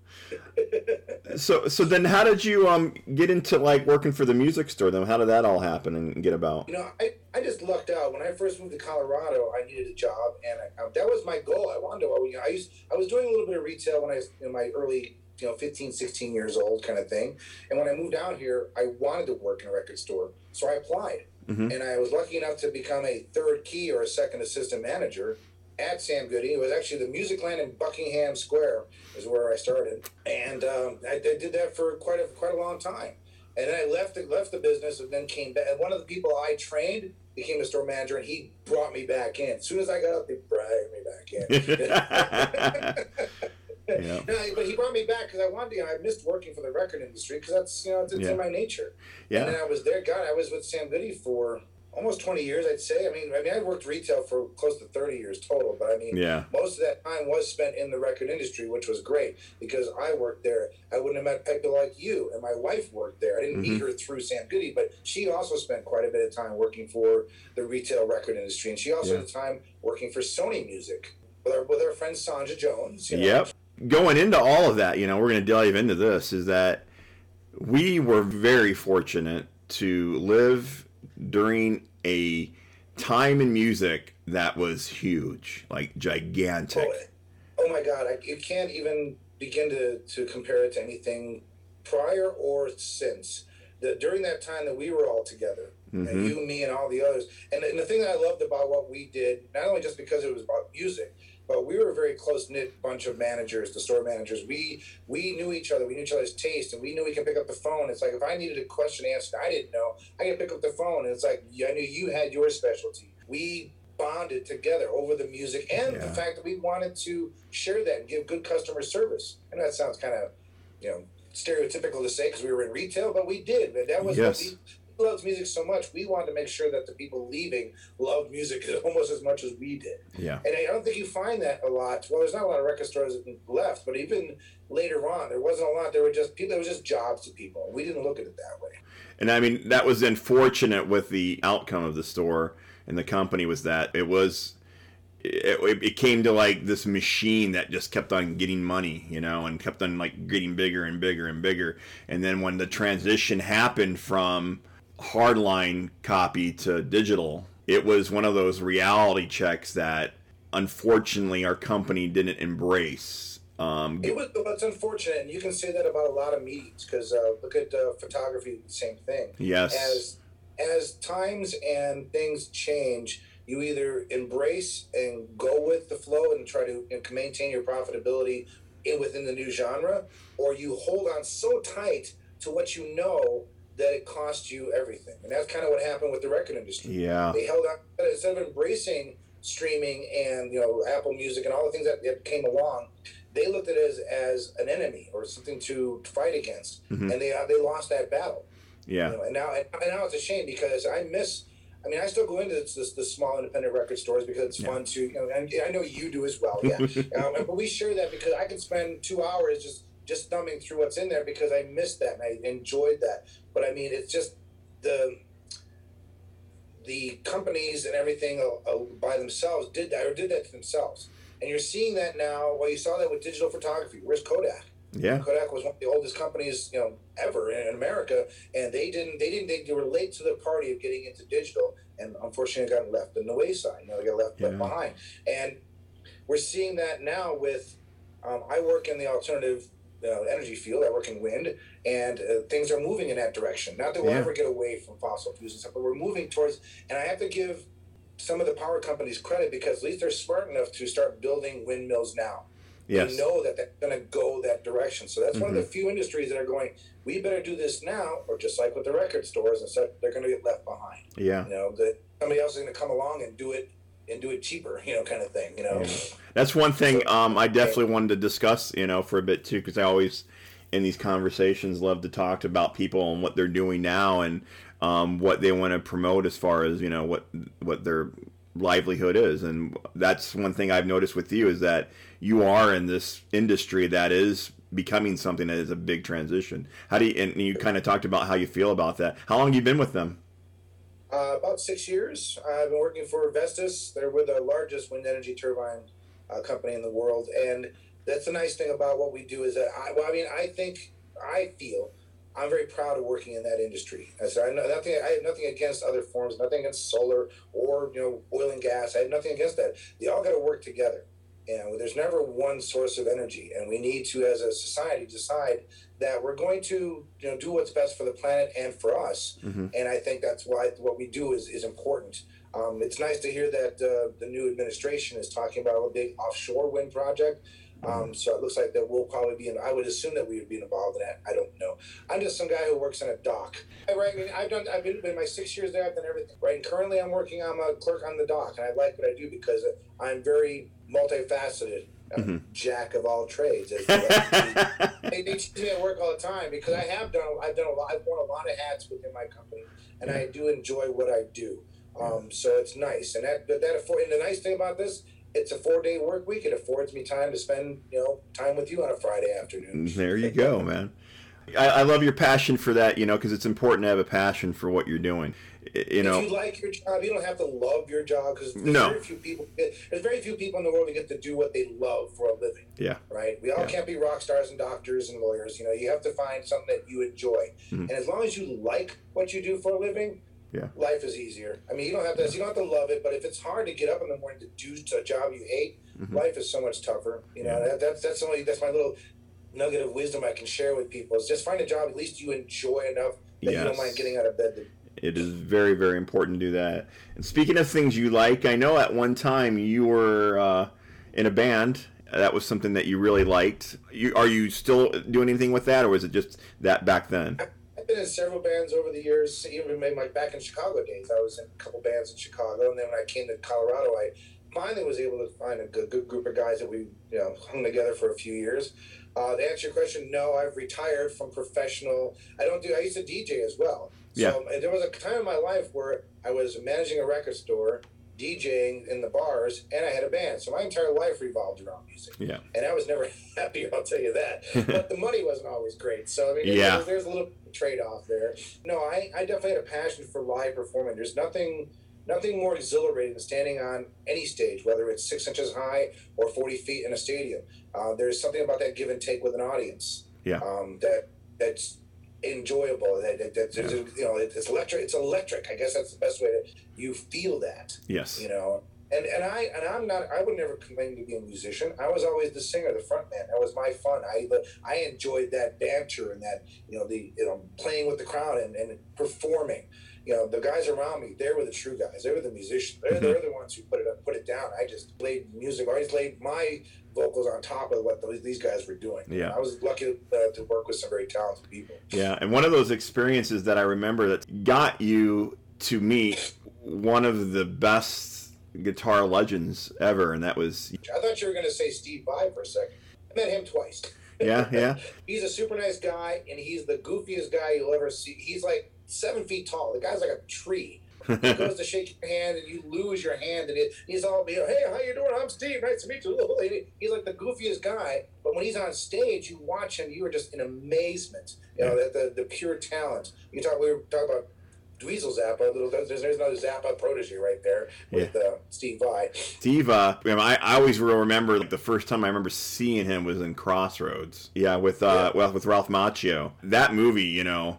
good. so so then, how did you um get into like working for the music store? Then how did that all happen and get about? You know, I, I just lucked out when I first moved to Colorado. I needed a job, and I, I, that was my goal. I wanted to. You know, I used. I was doing a little bit of retail when I was in my early you know 15 16 years old kind of thing and when i moved out here i wanted to work in a record store so i applied mm-hmm. and i was lucky enough to become a third key or a second assistant manager at sam goody it was actually the music land in buckingham square is where i started. And um, I, I, did that for quite a quite a long time. And then i left the, left the business and then came back. And one of the people i trained became a store manager and he brought me back in. As soon as i got up they brought me back in (laughs) (laughs) yeah. (laughs) No, but he brought me back because I wanted to. I missed working for the record industry because that's you know it's, it's yeah. in my nature. Yeah. And then I was there. God, I was with Sam Goody for almost 20 years, I'd say. I mean, I mean, I worked retail for close to 30 years total, but I mean, yeah. most of that time was spent in the record industry, which was great because I worked there. I wouldn't have met people like you, and my wife worked there. I didn't mm-hmm. meet her through Sam Goody, but she also spent quite a bit of time working for the retail record industry, and she also yeah. had time working for Sony Music with our, with our friend Sanja Jones. You know? Yep going into all of that, you know, we're going to dive into this is that we were very fortunate to live during a time in music that was huge, like gigantic. Oh, oh my God, I, you can't even begin to, to compare it to anything prior or since. The, during that time that we were all together, mm-hmm. and you, me, and all the others. And, and the thing that I loved about what we did, not only just because it was about music, but we were a very close knit bunch of managers, the store managers. We we knew each other, we knew each other's taste, and we knew we could pick up the phone. It's like if I needed a question answered, I didn't know, I could pick up the phone, and it's like I knew you had your specialty. We bonded together over the music and yeah. the fact that we wanted to share that and give good customer service. And that sounds kind of, you know, stereotypical to say because we were in retail, but we did. That was yes. what loves music so much, we wanted to make sure that the people leaving loved music (laughs) almost as much as we did. Yeah. And I don't think you find that a lot. Well, there's not a lot of record stores left, but even later on, there wasn't a lot. There were just people. There was just jobs to people. We didn't look at it that way. And I mean, that was unfortunate with the outcome of the store and the company was that it was. It, it, came to like this machine that just kept on getting money, you know, and kept on like getting bigger and bigger and bigger. And then when the transition happened from hardline copy to digital, it was one of those reality checks that unfortunately our company didn't embrace. Um, it was, it's unfortunate, and you can say that about a lot of mediums because uh, look at uh, photography, same thing. Yes. As as times and things change, you either embrace and go with the flow and try to maintain your profitability in, within the new genre, or you hold on so tight to what you know that it cost you everything. And that's kind of what happened with the record industry. Yeah. They held on instead of embracing streaming and you know Apple Music and all the things that, that came along. They looked at it as, as an enemy or something to fight against, mm-hmm. and they uh, they lost that battle. Yeah. You know, and now and now it's a shame because I miss. I mean, I still go into this, this, this small independent record stores because it's yeah. fun to, you know, and I know you do as well. Yeah. (laughs) um, but we share that because I can spend two hours just just thumbing through what's in there because I missed that and I enjoyed that. But I mean, it's just the the companies and everything uh, uh, by themselves did that or did that to themselves. And you're seeing that now. Well, you saw that with digital photography. Where's Kodak? Yeah, Kodak was one of the oldest companies, you know, ever in America, and they didn't, they didn't, they, were late to the party of getting into digital, and unfortunately got left in the wayside. You know, they got left, yeah. left behind, and we're seeing that now with. Um, I work in the alternative uh, energy field. I work in wind, and uh, things are moving in that direction. Not that we'll yeah. ever get away from fossil fuels and stuff, but we're moving towards. And I have to give some of the power companies credit because at least they're smart enough to start building windmills now. Yes. They know that they're going to go that direction. So that's mm-hmm. one of the mm-hmm. few industries that are going. We better do this now, or just like with the record stores, and stuff, they're going to get left behind. Yeah, you know that somebody else is going to come along and do it and do it cheaper, (laughs) you know, kind of thing, you know. Yeah. That's one thing um, I definitely wanted to discuss, you know, for a bit too, because I always in these conversations love to talk about people and what they're doing now and um, what they want to promote as far as you know what what their livelihood is, and that's one thing I've noticed with you is that you are in this industry that is becoming something that is a big transition. How do you and you kind of talked about how you feel about that? How long have you been with them? Uh, about six years. I've been working for Vestas. They're we're the largest wind energy turbine uh, company in the world, and that's the nice thing about what we do is that I, well, I mean, I think I feel I'm very proud of working in that industry. I said, I, know nothing, I have nothing against other forms, nothing against solar or you know oil and gas. I have nothing against that. They all got to work together. And there's never one source of energy, and we need to, as a society, decide that we're going to you know do what's best for the planet and for us. Mm-hmm. And I think that's why what we do is is important. Um, it's nice to hear that uh, the new administration is talking about a big offshore wind project. Um, so it looks like that we'll probably be in. I would assume that we would be involved in that. I don't know. I'm just some guy who works in a dock. I, mean, I've done. I've been in my six years there. I've done everything. Right. And currently, I'm working. I'm a clerk on the dock, and I like what I do because I'm very multifaceted. Mm-hmm. Jack of all trades. (laughs) they teach me at work all the time because I have done. I've done a lot. I've worn a lot of hats within my company, and I do enjoy what I do. Um, so it's nice, and that. But that. And the nice thing about this it's a four day work week. It affords me time to spend, you know, time with you on a Friday afternoon. There you go, man. I, I love your passion for that, you know, because it's important to have a passion for what you're doing. You know, if you like your job, you don't have to love your job because there's no. very few people. There's very few people in the world who get to do what they love for a living. Yeah. Right. We all yeah. can't be rock stars and doctors and lawyers. You know, you have to find something that you enjoy, mm-hmm. and as long as you like what you do for a living, yeah. life is easier. I mean, you don't have to you don't have to love it, but if it's hard to get up in the morning to do a job you hate, mm-hmm. life is so much tougher. You know, yeah. that, that's that's only that's my little nugget of wisdom I can share with people. Is just find a job at least you enjoy enough that yes. you don't mind getting out of bed. To, it is very very important to do that. And speaking of things you like, I know at one time you were uh, in a band. That was something that you really liked. You, are you still doing anything with that, or was it just that back then? I, been in several bands over the years. Even my back in Chicago days, I was in a couple bands in Chicago, and then when I came to Colorado, I finally was able to find a good, good group of guys that we you know hung together for a few years. Uh, to answer your question, no, I've retired from professional. I don't do. I used to DJ as well. So yeah. there was a time in my life where I was managing a record store DJing in the bars, and I had a band. So my entire life revolved around music. Yeah. And I was never (laughs) happy, I'll tell you that. (laughs) but the money wasn't always great. So, I mean, yeah. there's, there's a little trade off there. No, I, I definitely had a passion for live performing. There's nothing nothing more exhilarating than standing on any stage, whether it's six inches high or 40 feet in a stadium. Uh, there's something about that give and take with an audience. Yeah. Um, that that's enjoyable. That, that, that yeah. you know, it's electric. It's electric. I guess that's the best way to you feel that. Yes. You know, and and I and I'm not. I would never claim to be a musician. I was always the singer, the front man. That was my fun. I I enjoyed that banter and that you know the you know playing with the crowd and, and performing. You know the guys around me. They were the true guys. They were the musicians. They're, mm-hmm. they're the ones who put it up, put it down. I just played music. I always laid my vocals on top of what those, these guys were doing. Yeah, I was lucky uh, to work with some very talented people. Yeah, and one of those experiences that I remember that got you to meet one of the best guitar legends ever, and that was. I thought you were going to say Steve Vai for a second. I met him twice. Yeah, yeah. (laughs) he's a super nice guy, and he's the goofiest guy you'll ever see. He's like seven feet tall. The guy's like a tree he (laughs) goes to shake your hand and you lose your hand and it, he's all be hey how you doing I'm Steve nice to meet you (laughs) he's like the goofiest guy but when he's on stage you watch him you are just in amazement you know the, the, the pure talent you talk we were talking about Dweezil Zappa, little there's, another Zappa protege right there with yeah. uh, Steve Vai. Steve, uh, I, I always remember like, the first time I remember seeing him was in Crossroads. Yeah, with uh, yeah. well with Ralph Macchio. That movie, you know,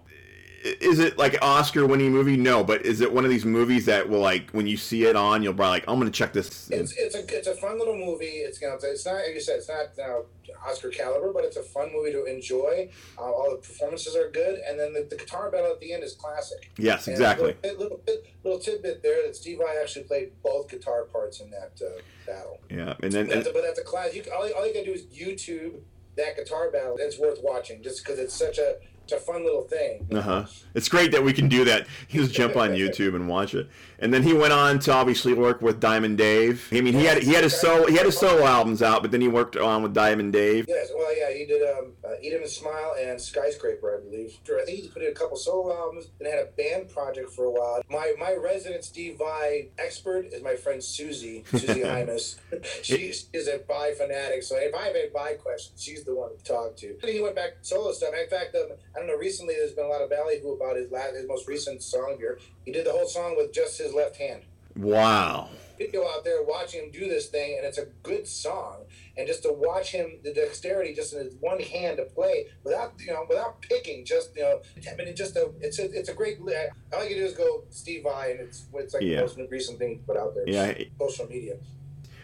is it like an Oscar winning movie? No, but is it one of these movies that will like when you see it on, you'll probably like, I'm gonna check this. It's it's a it's a fun little movie. It's you know it's not like you said it's not you know, Oscar caliber, but it's a fun movie to enjoy. Uh, all the performances are good, and then the, the guitar battle at the end is classic. Yes, exactly. Little, little, bit, little tidbit there that Steve Vai actually played both guitar parts in that uh, battle. Yeah, and then but, that's, a, but that's a class. You, all, all you gotta do is YouTube that guitar battle. It's worth watching just because it's such a it's a fun little thing. Uh huh. It's great that we can do that. You just jump on YouTube and watch it. And then he went on to obviously work with Diamond Dave. I mean, he had he had his solo he had his solo albums out, but then he worked on with Diamond Dave. Yes, well, yeah, he did. Um, uh, Eat 'Em and Smile and Skyscraper, I believe. I think he put in a couple solo albums and had a band project for a while. My my resident Steve Vai expert is my friend Susie, Susie (laughs) Hymas. (laughs) she is a Vai fanatic, so if I have any Vai questions, she's the one to talk to. And he went back to solo stuff. In fact, um, I don't know, recently there's been a lot of ballyhoo about his last, his most recent song here. He did the whole song with just his left hand Wow. video out there watching him do this thing, and it's a good song. And just to watch him, the dexterity just in his one hand to play without you know without picking, just you know, I mean, it just a it's a it's a great. All you can do is go Steve Vai, and it's it's like Yeah. the most recent thing put out there. Yeah. social media.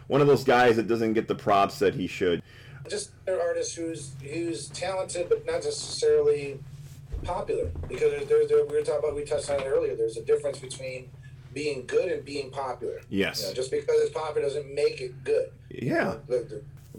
One of those guys that doesn't get the props that he should. Just an artist who's who's talented, but not necessarily popular. Because there's, there's there, we were talking about we touched on it earlier. There's a difference between being good and being popular. You Yes. know, just because it's popular doesn't make it good. Yeah.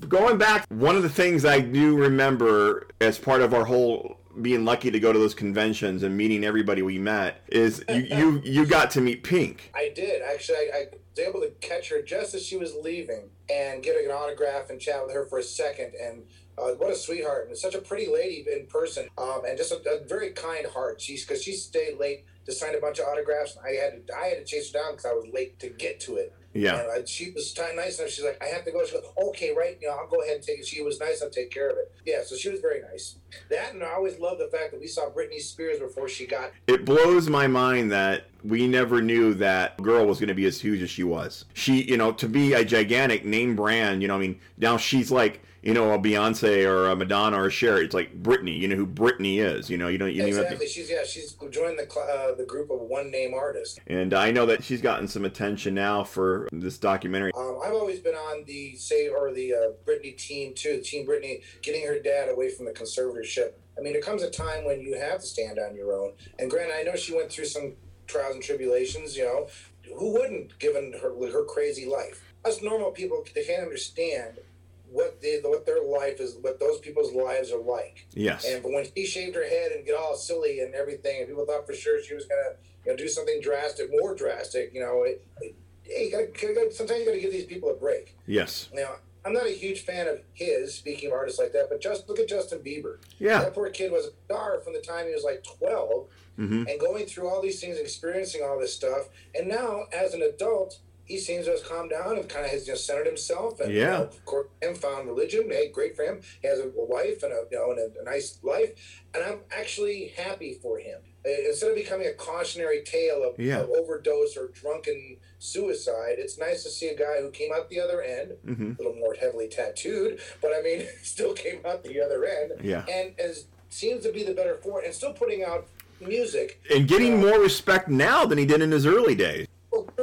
Going back, one of the things I do remember as part of our whole being lucky to go to those conventions and meeting everybody we met is (laughs) you you, you got to meet Pink. I did actually. I, I was able to catch her just as she was leaving and get an autograph and chat with her for a second. And uh, what a sweetheart and such a pretty lady in person, um, and just a, a very kind heart. She's because she stayed late to sign a bunch of autographs. And I had to I had to chase her down because I was late to get to it. Yeah. And I, she was nice enough. She's like, I have to go. She goes, okay, right. You know, I'll go ahead and take it. She was nice i'll take care of it. Yeah, so she was very nice. That and I always loved the fact that we saw Britney Spears before she got It blows my mind that we never knew that girl was going to be as huge as she was. She, you know, to be a gigantic name brand, you know, I mean, now she's like, you know, a Beyonce or a Madonna or a Cher. It's like Britney. You know who Britney is. You know, you don't you don't exactly. to. She's yeah. She's joined the uh, the group of one name artists. And I know that she's gotten some attention now for this documentary. Um, I've always been on the say or the uh, Britney team too. The team Britney getting her dad away from the conservatorship. I mean, there comes a time when you have to stand on your own. And granted, I know she went through some trials and tribulations. You know, who wouldn't, given her her crazy life? Us normal people, they can't understand what they, what their life is, what those people's lives are like. Yes. And but when she shaved her head and get all silly and everything, and people thought for sure she was gonna you know do something drastic, more drastic, you know, it, it, hey, you gotta, you gotta, sometimes you got to give these people a break. Yes. Now, I'm not a huge fan of his. Speaking of artists like that, but just look at Justin Bieber. Yeah. That poor kid was a star from the time he was like 12, hmm and going through all these things, experiencing all this stuff, and now as an adult. He seems to have calmed down and kind of has just centered himself and you know, found religion. Hey, great for him. He has a wife and a you know and a, a nice life, and I'm actually happy for him. Instead of becoming a cautionary tale of, Yeah. of overdose or drunken suicide, it's nice to see a guy who came out the other end, hmm a little more heavily tattooed, but I mean, (laughs) still came out the other end, Yeah. and as seems to be the better for it, and still putting out music. And getting Uh, more respect now than he did in his early days.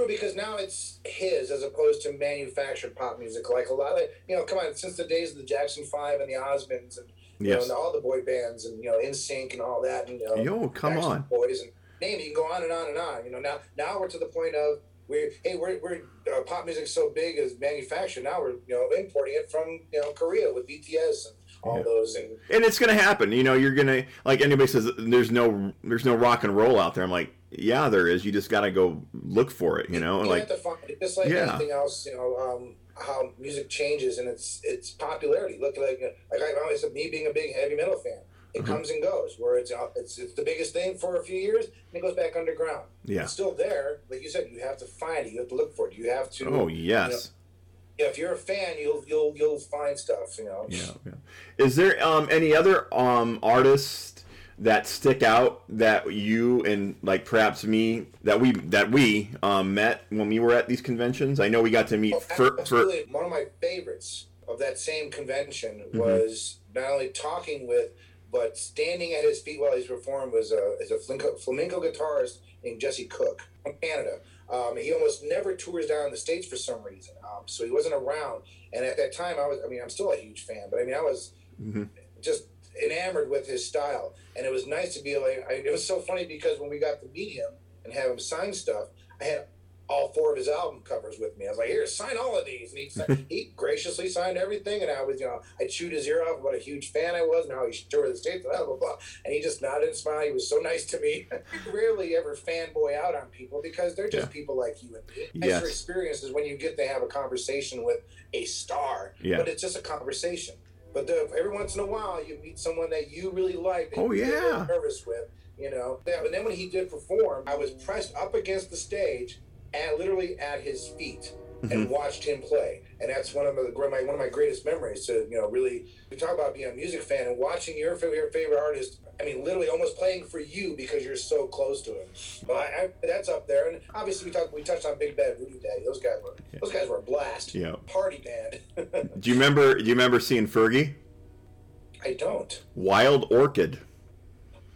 True, because now it's his as opposed to manufactured pop music. Like a lot of, you know, come on, since the days of the Jackson Five and the Osmonds and you Yes. know, and all the boy bands and you know, NSYNC and all that, and you know, Yo, come Backstreet on. Boys and name it, you can go on and on and on. You know, now now we're to the point of we hey we're we're uh, pop music's so big as manufactured. Now we're you know importing it from you know Korea with BTS and all Yeah. those and and it's gonna happen. You know, you're gonna like anybody says there's no there's no rock and roll out there. I'm like, yeah, there is. You just gotta go look for it. You know, you like have to find it. Just like Yeah. anything else, you know, um, how music changes and its its popularity. Look like like I always said, me being a big heavy metal fan, it Mhm. comes and goes. Where it's uh, it's it's the biggest thing for a few years, and it goes back underground. yeah. It's still there, like you said. You have to find it. You have to look for it. You have to. Oh yes. Yeah, if you're a fan, you'll you'll you'll find stuff. You know. Yeah, yeah. Is there um, any other um, artists that stick out that you and like perhaps me that we that we um, met when we were at these conventions? I know we got to meet Oh, for, for. One of my favorites of that same convention Mhm. was not only talking with, but standing at his feet while he's performed was a is a flamenco, flamenco guitarist named Jesse Cook from Canada. Um, he almost never tours down the states for some reason, um, so he wasn't around. And at that time, I was I mean I'm still a huge fan, but I mean I was Mhm. just enamored with his style, and it was nice to be like. I, it was so funny because when we got to meet him and have him sign stuff, I had all four of his album covers with me. I was like, "Here, sign all of these." And he, signed, (laughs) he graciously signed everything, and I was, you know, I chewed his ear off what a huge fan I was, and how he toured the states, blah blah blah. And he just nodded and smiled. He was so nice to me. (laughs) Rarely ever fanboy out on people because they're just Yeah. people like you and me. Yes. Extra experience is when you get to have a conversation with a star, Yeah. but it's just a conversation. But the, every once in a while, you meet someone that you really like. That Oh, you yeah. nervous with, you know. And then when he did perform, I was pressed up against the stage, and literally at his feet, Mm-hmm. and watched him play. And that's one of the my, one of my greatest memories. To you know, really, we talk about being a music fan and watching your favorite favorite artist. I mean, literally, almost playing for you because you're so close to him. But I, I, that's up there. And obviously, we talked we touched on Big Bad Voodoo Daddy. Those guys were those guys were a blast. Yeah. Party band. (laughs) Do you remember? Do you remember seeing Fergie? I don't. Wild Orchid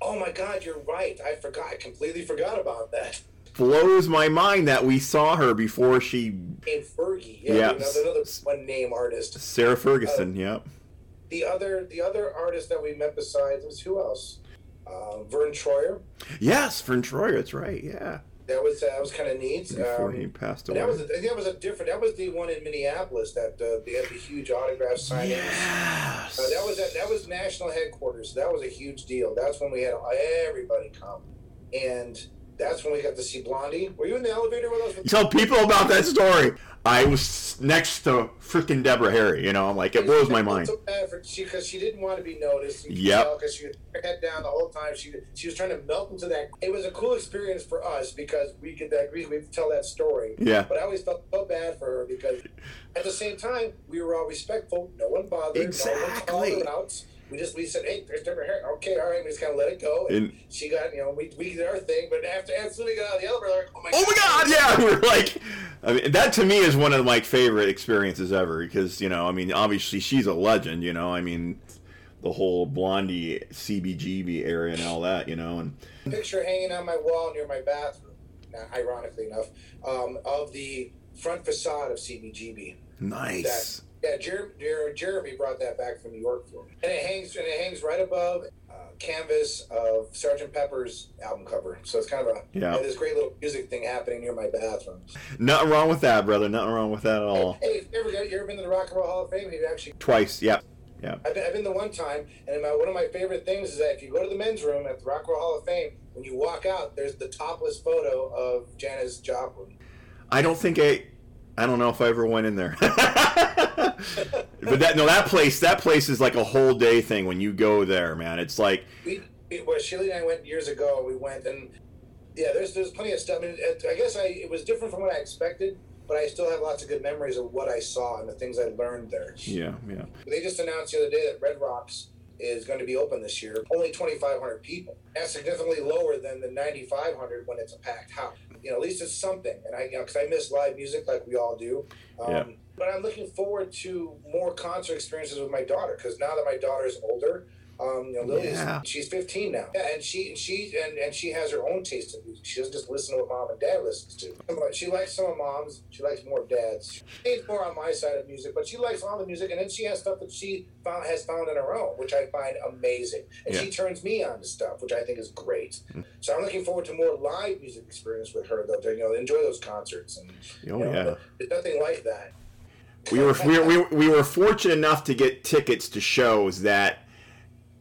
Oh my God, you're right. I forgot. I completely forgot about that. blows my mind that we saw her before she And Fergie, yeah, Yeah. another, another one name artist. Sarah Ferguson. Uh, yep. The other, the other artist that we met besides was who else? Uh, Vern Troyer. Yes, Vern Troyer. That's right. Yeah. That was that was kind of neat. Before Um, he passed away. that was a, that was a different. That was the one in Minneapolis that uh, they had the huge autograph signings. yes. Uh, that was at, that was national headquarters. That was a huge deal. That's when we had everybody come, and that's when we got to see Blondie. Were you in the elevator with us? Tell people about that story. I was next to freaking Deborah Harry. You know, I'm like, it blows my mind. So bad for she because she didn't want to be noticed. Yeah. Because she had her head down the whole time. She she was trying to melt into that. It was a cool experience for us because we could that we could tell that story. Yeah. But I always felt so bad for her because at the same time we were all respectful. No one bothered. No one called Exactly. her out. We just we said, hey, there's Deborah Harry. Okay, all right. We just kind of let it go. And, And- she got you know we we did our thing. But after as soon as we got out of the elevator, like, oh my Oh my God! Yeah, (laughs) we're like, I mean, that to me is one of my favorite experiences ever because you know, I mean, obviously she's a legend. You know, I mean, the whole Blondie CBGB area and all that. You know, and picture hanging on my wall near my bathroom, now, ironically enough, um, of the front facade of CBGB. nice. Yeah, Jer- Jer- Jeremy brought that back from New York for me, and it hangs and it hangs right above uh, canvas of Sergeant Pepper's album cover. So it's kind of a Yeah. this great little music thing happening near my bathroom. Nothing wrong with that, brother. Nothing wrong with that at all. Hey, you ever, got- you ever been to the Rock and Roll Hall of Fame? You've actually Twice. Yeah. Yeah. I've been, I've been the one time, and my, one of my favorite things is that if you go to the men's room at the Rock and Roll Hall of Fame, when you walk out, there's the topless photo of Janis Joplin. I don't think I. I don't know if I ever went in there. (laughs) but that no, that place that place is like a whole day thing when you go there, man. It's like We, we well, Shirley and I went years ago. We went, and yeah, there's there's plenty of stuff. I, mean, I guess I it was different from what I expected, but I still have lots of good memories of what I saw and the things I learned there. yeah, yeah. They just announced the other day that Red Rocks is going to be open this year. Only 2,500 people. That's significantly lower than the 9,500 when it's a packed house. You know, at least it's something. And I, you know, because I miss live music like we all do. Um, Yeah. But I'm looking forward to more concert experiences with my daughter because now that my daughter is older, um, you know, Lily's Yeah. she's 15 now. Yeah, and she she and, and she has her own taste in music. She doesn't just listen to what mom and dad listens to. She likes some of mom's. She likes more of dad's. She's more on my side of music, but she likes all the music, and then she has stuff that she found has found on her own, which I find amazing. And Yeah. she turns me on to stuff, which I think is great. So I'm looking forward to more live music experience with her, though. To you know, enjoy those concerts. And Oh you know, yeah. there's nothing like that. we were we, we, we were fortunate enough to get tickets to shows that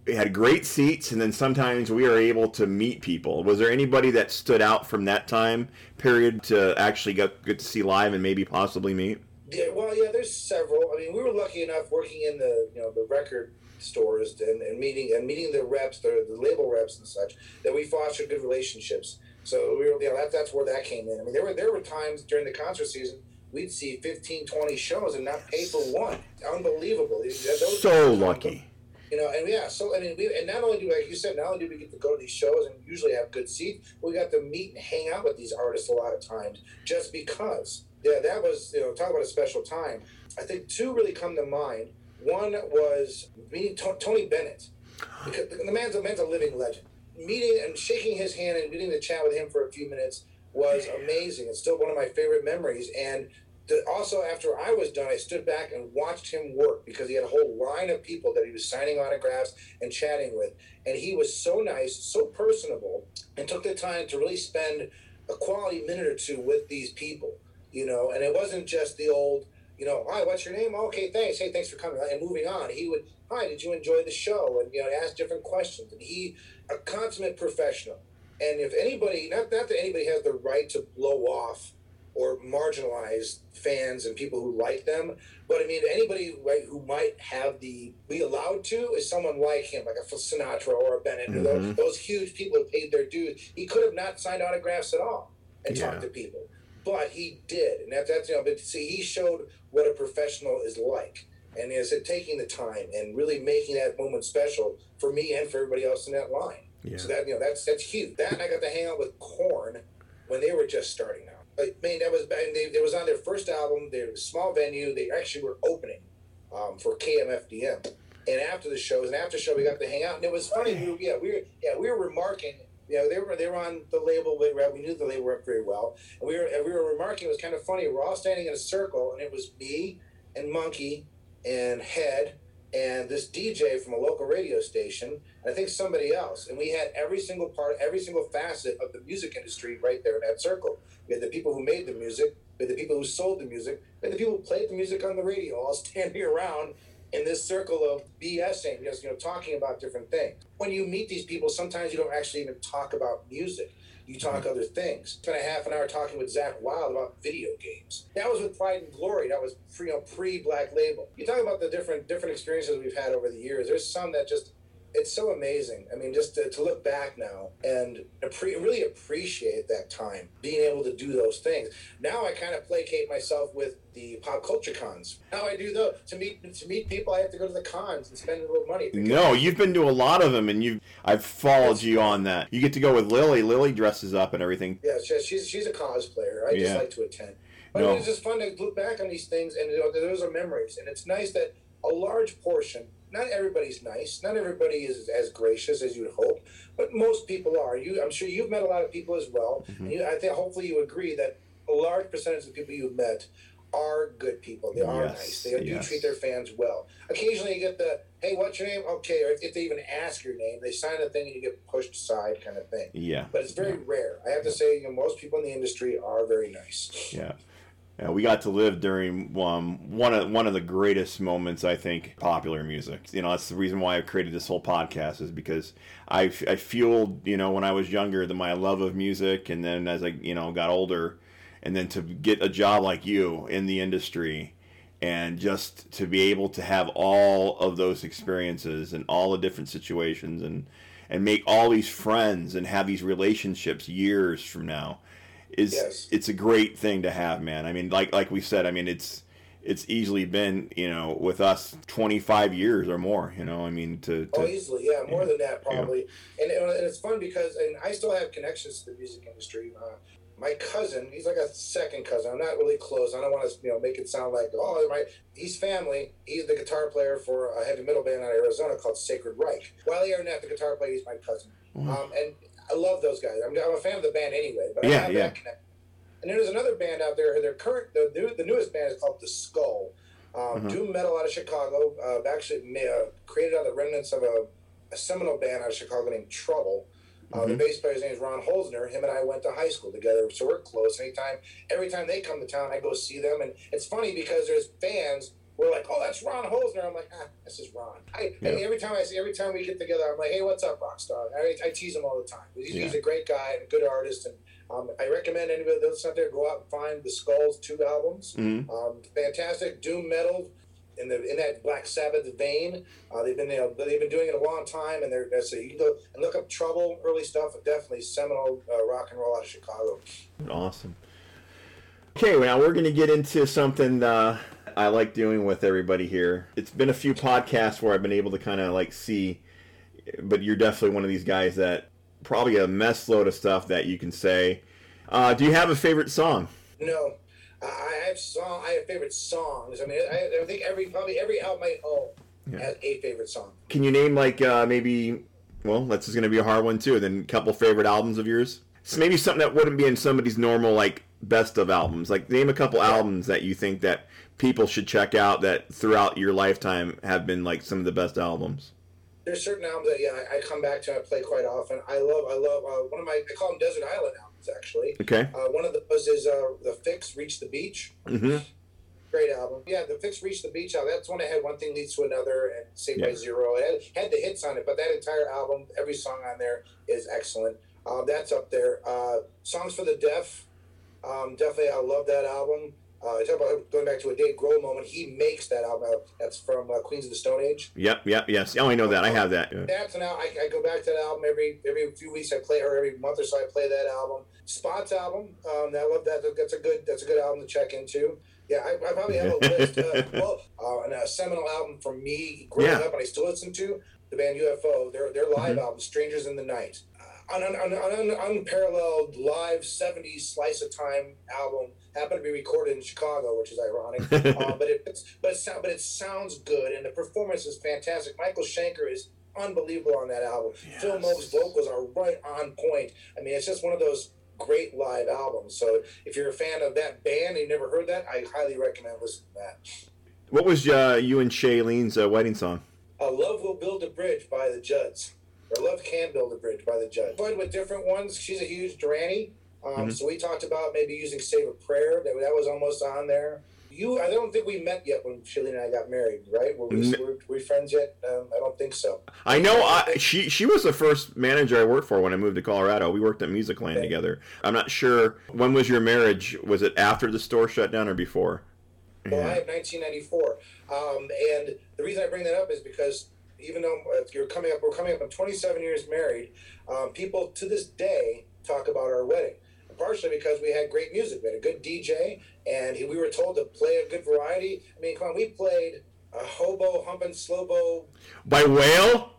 had great seats and then sometimes we were able to meet people was there anybody that stood out from that time period to actually get, get to see live and maybe possibly meet Yeah, well, yeah, there's several. I mean, we were lucky enough working in the you know the record stores and, and meeting and meeting the reps, the, the label reps and such, that we fostered good relationships. So we were, you know, that, that's where that came in. I mean, there were there were times during the concert season we'd see 15, 20 shows and not pay for one. Unbelievable. Those- so lucky You know, and yeah, so I mean, we and not only do like you said, not only do we get to go to these shows and usually have good seats, we got to meet and hang out with these artists a lot of times just because. Yeah, that was you know talk about a special time. I think two really come to mind. One was meeting To- Tony Bennett because the man's a man's a living legend. Meeting and shaking his hand and getting to chat with him for a few minutes was amazing. It's still one of my favorite memories. And also, after I was done, I stood back and watched him work because he had a whole line of people that he was signing autographs and chatting with. And he was so nice, so personable, and took the time to really spend a quality minute or two with these people. You know, and it wasn't just the old, you know, hi, what's your name? Oh, okay, thanks. Hey, thanks for coming. And moving on. He would, hi, did you enjoy the show? And you know, ask different questions. And he, a consummate professional. And if anybody, not, not that anybody has the right to blow off or marginalized fans and people who like them. But I mean, anybody right, who might have the be allowed to is someone like him, like a Sinatra or a Bennett, mm-hmm. those, those, huge people who paid their dues. He could have not signed autographs at all and yeah. talked to people, but he did, and that, that's you know. But see, he showed what a professional is like, and is it taking the time and really making that moment special for me and for everybody else in that line. Yeah. So that you know that's that's huge. That and I got to hang out with Korn when they were just starting out. Like man, that was they, they was on their first album. They were small venue. They actually were opening um, for KMFDM. And after the shows and after the show, we got to hang out, and it was funny. We yeah, we were yeah we were remarking. Yeah, they were they were on the label. We, we knew the label went very well, and we were and we were remarking. It was kind of funny. We're all standing in a circle, and it was me and Munky and Head and this DJ from a local radio station, I think somebody else. And we had every single part, every single facet of the music industry right there in that circle. We had the people who made the music, we had the people who sold the music, we had the people who played the music on the radio, all (laughs) standing around in this circle of BSing, just you know, talking about different things. When you meet these people, sometimes you don't actually even talk about music you talk other things. Spent a half an hour talking with Zakk Wylde about video games. That was with Pride and Glory. That was pre, you know, pre Black Label. You talk about the different different experiences we've had over the years. There's some that just it's so amazing. I mean, just to, to look back now and appre- really appreciate that time, being able to do those things. Now I kind of placate myself with the pop culture cons. Now I do though to meet to meet people, I have to go to the cons and spend a little money. No, you've been to a lot of them, and you I've followed you on that. You get to go with Lily. Lily dresses up and everything. Yeah, she's she's a cosplayer. I just like to attend. But no. it's just fun to look back on these things, and you know, those are memories, and it's nice that a large portion not everybody's nice. Not everybody is as gracious as you'd hope, but most people are. You, I'm sure you've met a lot of people as well. Mm-hmm. And you, I think hopefully you agree that a large percentage of the people you've met are good people. They are yes, nice. They yes. do treat their fans well. Occasionally you get the, hey, what's your name? Okay. Or if they even ask your name, they sign a thing and you get pushed aside kind of thing. Yeah. But it's very yeah. rare. I have to say, you know, most people in the industry are very nice. Yeah. Uh, we got to live during um, one of one of the greatest moments I think popular music. You know, that's the reason why I created this whole podcast is because I, I fueled you know when I was younger the my love of music, and then as I you know got older, and then to get a job like you in the industry, and just to be able to have all of those experiences and all the different situations and and make all these friends and have these relationships years from now is yes. it's a great thing to have, man. I mean, like like we said, I mean it's it's easily been you know with us 25 years or more you know i mean to, to oh easily yeah more yeah, than that probably yeah. and, and it's fun because and i still have connections to the music industry uh, my cousin he's like a second cousin i'm not really close i don't want to you know make it sound like oh my he's family he's the guitar player for a heavy metal band out of arizona called sacred reich While wiley arnett the guitar player he's my cousin mm-hmm. um, and I love those guys. I'm, I'm a fan of the band anyway, but I yeah, have yeah. that connection. And there's another band out there. Their current, the, new, the newest band is called The Skull. Um, mm-hmm. Doom metal out of Chicago. Uh, actually uh, created out of the remnants of a, a, seminal band out of Chicago named Trouble. Uh, mm-hmm. The bass player's name is Ron Holzner. Him and I went to high school together, so we're close. Anytime, every time they come to town, I go see them, and it's funny because there's fans we're like, oh, that's Ron Holzner. I'm like, ah, this is Ron. I, yeah. every time I see, every time we get together, I'm like, hey, what's up, Rockstar? I, I tease him all the time. He's, yeah. he's a great guy and a good artist, and um, I recommend anybody that's out there go out and find the Skulls two albums. Mm-hmm. Um, fantastic doom metal in the in that Black Sabbath vein. Uh, they've been you know, they've been doing it a long time, and they're, they're so you can go and look up Trouble early stuff. Definitely seminal uh, rock and roll out of Chicago. Awesome. Okay, well, now we're going to get into something. Uh I like doing with everybody here. It's been a few podcasts where I've been able to kind of like see, but you're definitely one of these guys that probably a mess load of stuff that you can say. Uh, do you have a favorite song? No, I have song. I have favorite songs. I mean, I, I think every probably every album I own yeah. has a favorite song. Can you name like uh, maybe? Well, that's going to be a hard one too. Then a couple favorite albums of yours. So maybe something that wouldn't be in somebody's normal like best of albums. Like name a couple albums that you think that people should check out that throughout your lifetime have been like some of the best albums? There's certain albums that yeah I, I come back to and I play quite often. I love I love uh, one of my I call them desert island albums actually. Okay. Uh, one of those is uh, the Fixx Reach the Beach. Mm-hmm. Great album. Yeah, the Fixx Reach the Beach album. That's when that had one thing leads to another and Saved yeah. by Zero. It had, had the hits on it, but that entire album, every song on there is excellent. Um, that's up there. Uh, Songs for the Deaf Um, definitely, I love that album. Uh, talk about going back to a Dave Grohl moment. He makes that album. That's from uh, Queens of the Stone Age. Yep, yep, yes. Oh, I know that. I have that. Yeah. That's now. I, I go back to that album every every few weeks. I play or every month or so. I play that album. Spots album. Um, I love that. That's a good. That's a good album to check into. Yeah, I, I probably have a (laughs) list. Uh, well, uh, and a seminal album from me growing Yeah. up, and I still listen to the band UFO. Their their live Mhm. album, "Strangers in the Night." Uh, an, an, an, an unparalleled live '70s slice of time album happened to be recorded in Chicago, which is ironic. (laughs) uh, but it it's, but it, but it sounds good, and the performance is fantastic. Michael Schenker is unbelievable on that album. Phil Yes. Mogg's vocals are right on point. I mean, it's just one of those great live albums. So if you're a fan of that band and you've never heard that, I highly recommend listening to that. What was uh, you and Shaylene's uh, wedding song? Uh, Love Will Build a Bridge by the Judds. Or Love Can Build a Bridge by the Judds. Played with different ones. She's a huge Duranie. Um, Mhm. So we talked about maybe using Save a Prayer. That, that was almost on there. You, I don't think we met yet when Shailene and I got married, right? Were we, were, were we friends yet? Um, I don't think so. I know I, she she was the first manager I worked for when I moved to Colorado. We worked at Musicland Okay. together. I'm not sure when was your marriage. Was it after the store shut down or before? Well, I Yeah. have 1994, um, and the reason I bring that up is because even though uh, you're coming up, we're coming up on 27 years married. Um, people to this day talk about our wedding, partially because we had great music. We had a good DJ, and he, we were told to play a good variety. I mean, come on, we played a hobo, humping, Slobo. By Whale?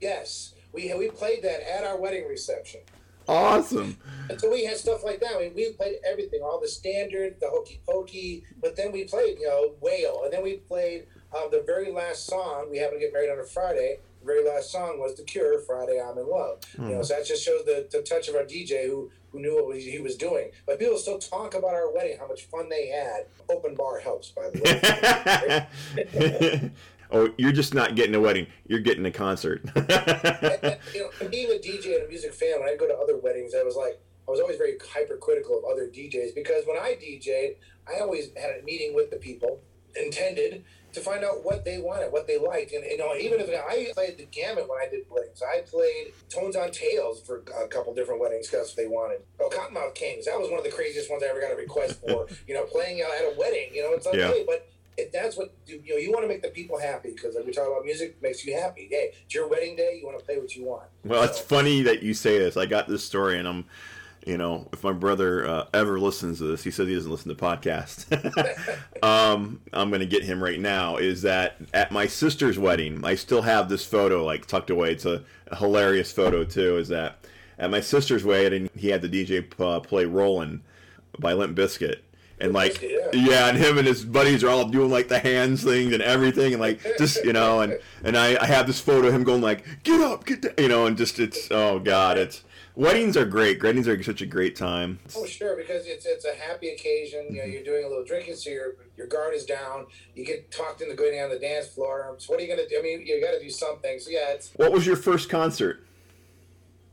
Yes, we we played that at our wedding reception. Awesome. And so we had stuff like that. We, we played everything, all the standard, the hokey pokey, but then we played, you know, Whale. And then we played um, the very last song. We happened to get married on a Friday. The very last song was The Cure, Friday I'm in Love. You know, so that just shows the, the touch of our DJ who, who knew what he was doing. But people still talk about our wedding, how much fun they had. Open bar helps, by the way. (laughs) oh, you're just not getting a wedding. You're getting a concert. and, (laughs) you know, being a DJ and a music fan, when I go to other weddings, I was like, I was always very hypercritical of other DJs because when I DJ'd, I always had a meeting with the people intended to find out what they wanted, what they liked, and you know, even if I played the gamut when I did weddings, I played tones on tails for a couple different weddings because they wanted. Oh, Kottonmouth Kings, that was one of the craziest ones I ever got a request for. (laughs) you know, playing at a wedding, you know, it's like, Yeah. but if that's what you know, you want to make the people happy because like we talk about music makes you happy. Hey, it's your wedding day. You want to play what you want. Well, it's funny that you say this. I got this story, and I'm, you know, if my brother uh, ever listens to this, he says he doesn't listen to podcasts. (laughs) um, I'm going to get him right now. Is that at my sister's wedding? I still have this photo like tucked away. It's a, a hilarious photo too. Is that at my sister's wedding? He had the DJ uh, play "Rollin" by Limp Bizkit. And like, Bizkit, yeah. yeah. and him and his buddies are all doing like the hands things and everything, and like just you know, and and I, I have this photo of him going like, get up, get down, you know, and just it's oh god, it's weddings are great. Weddings are such a great time. Oh, sure, because it's it's a happy occasion. You know, you're doing a little drinking, so your your guard is down. You get talked into going on the dance floor. So what are you gonna do? I mean, you got to do something. So yeah, it's What was your first concert?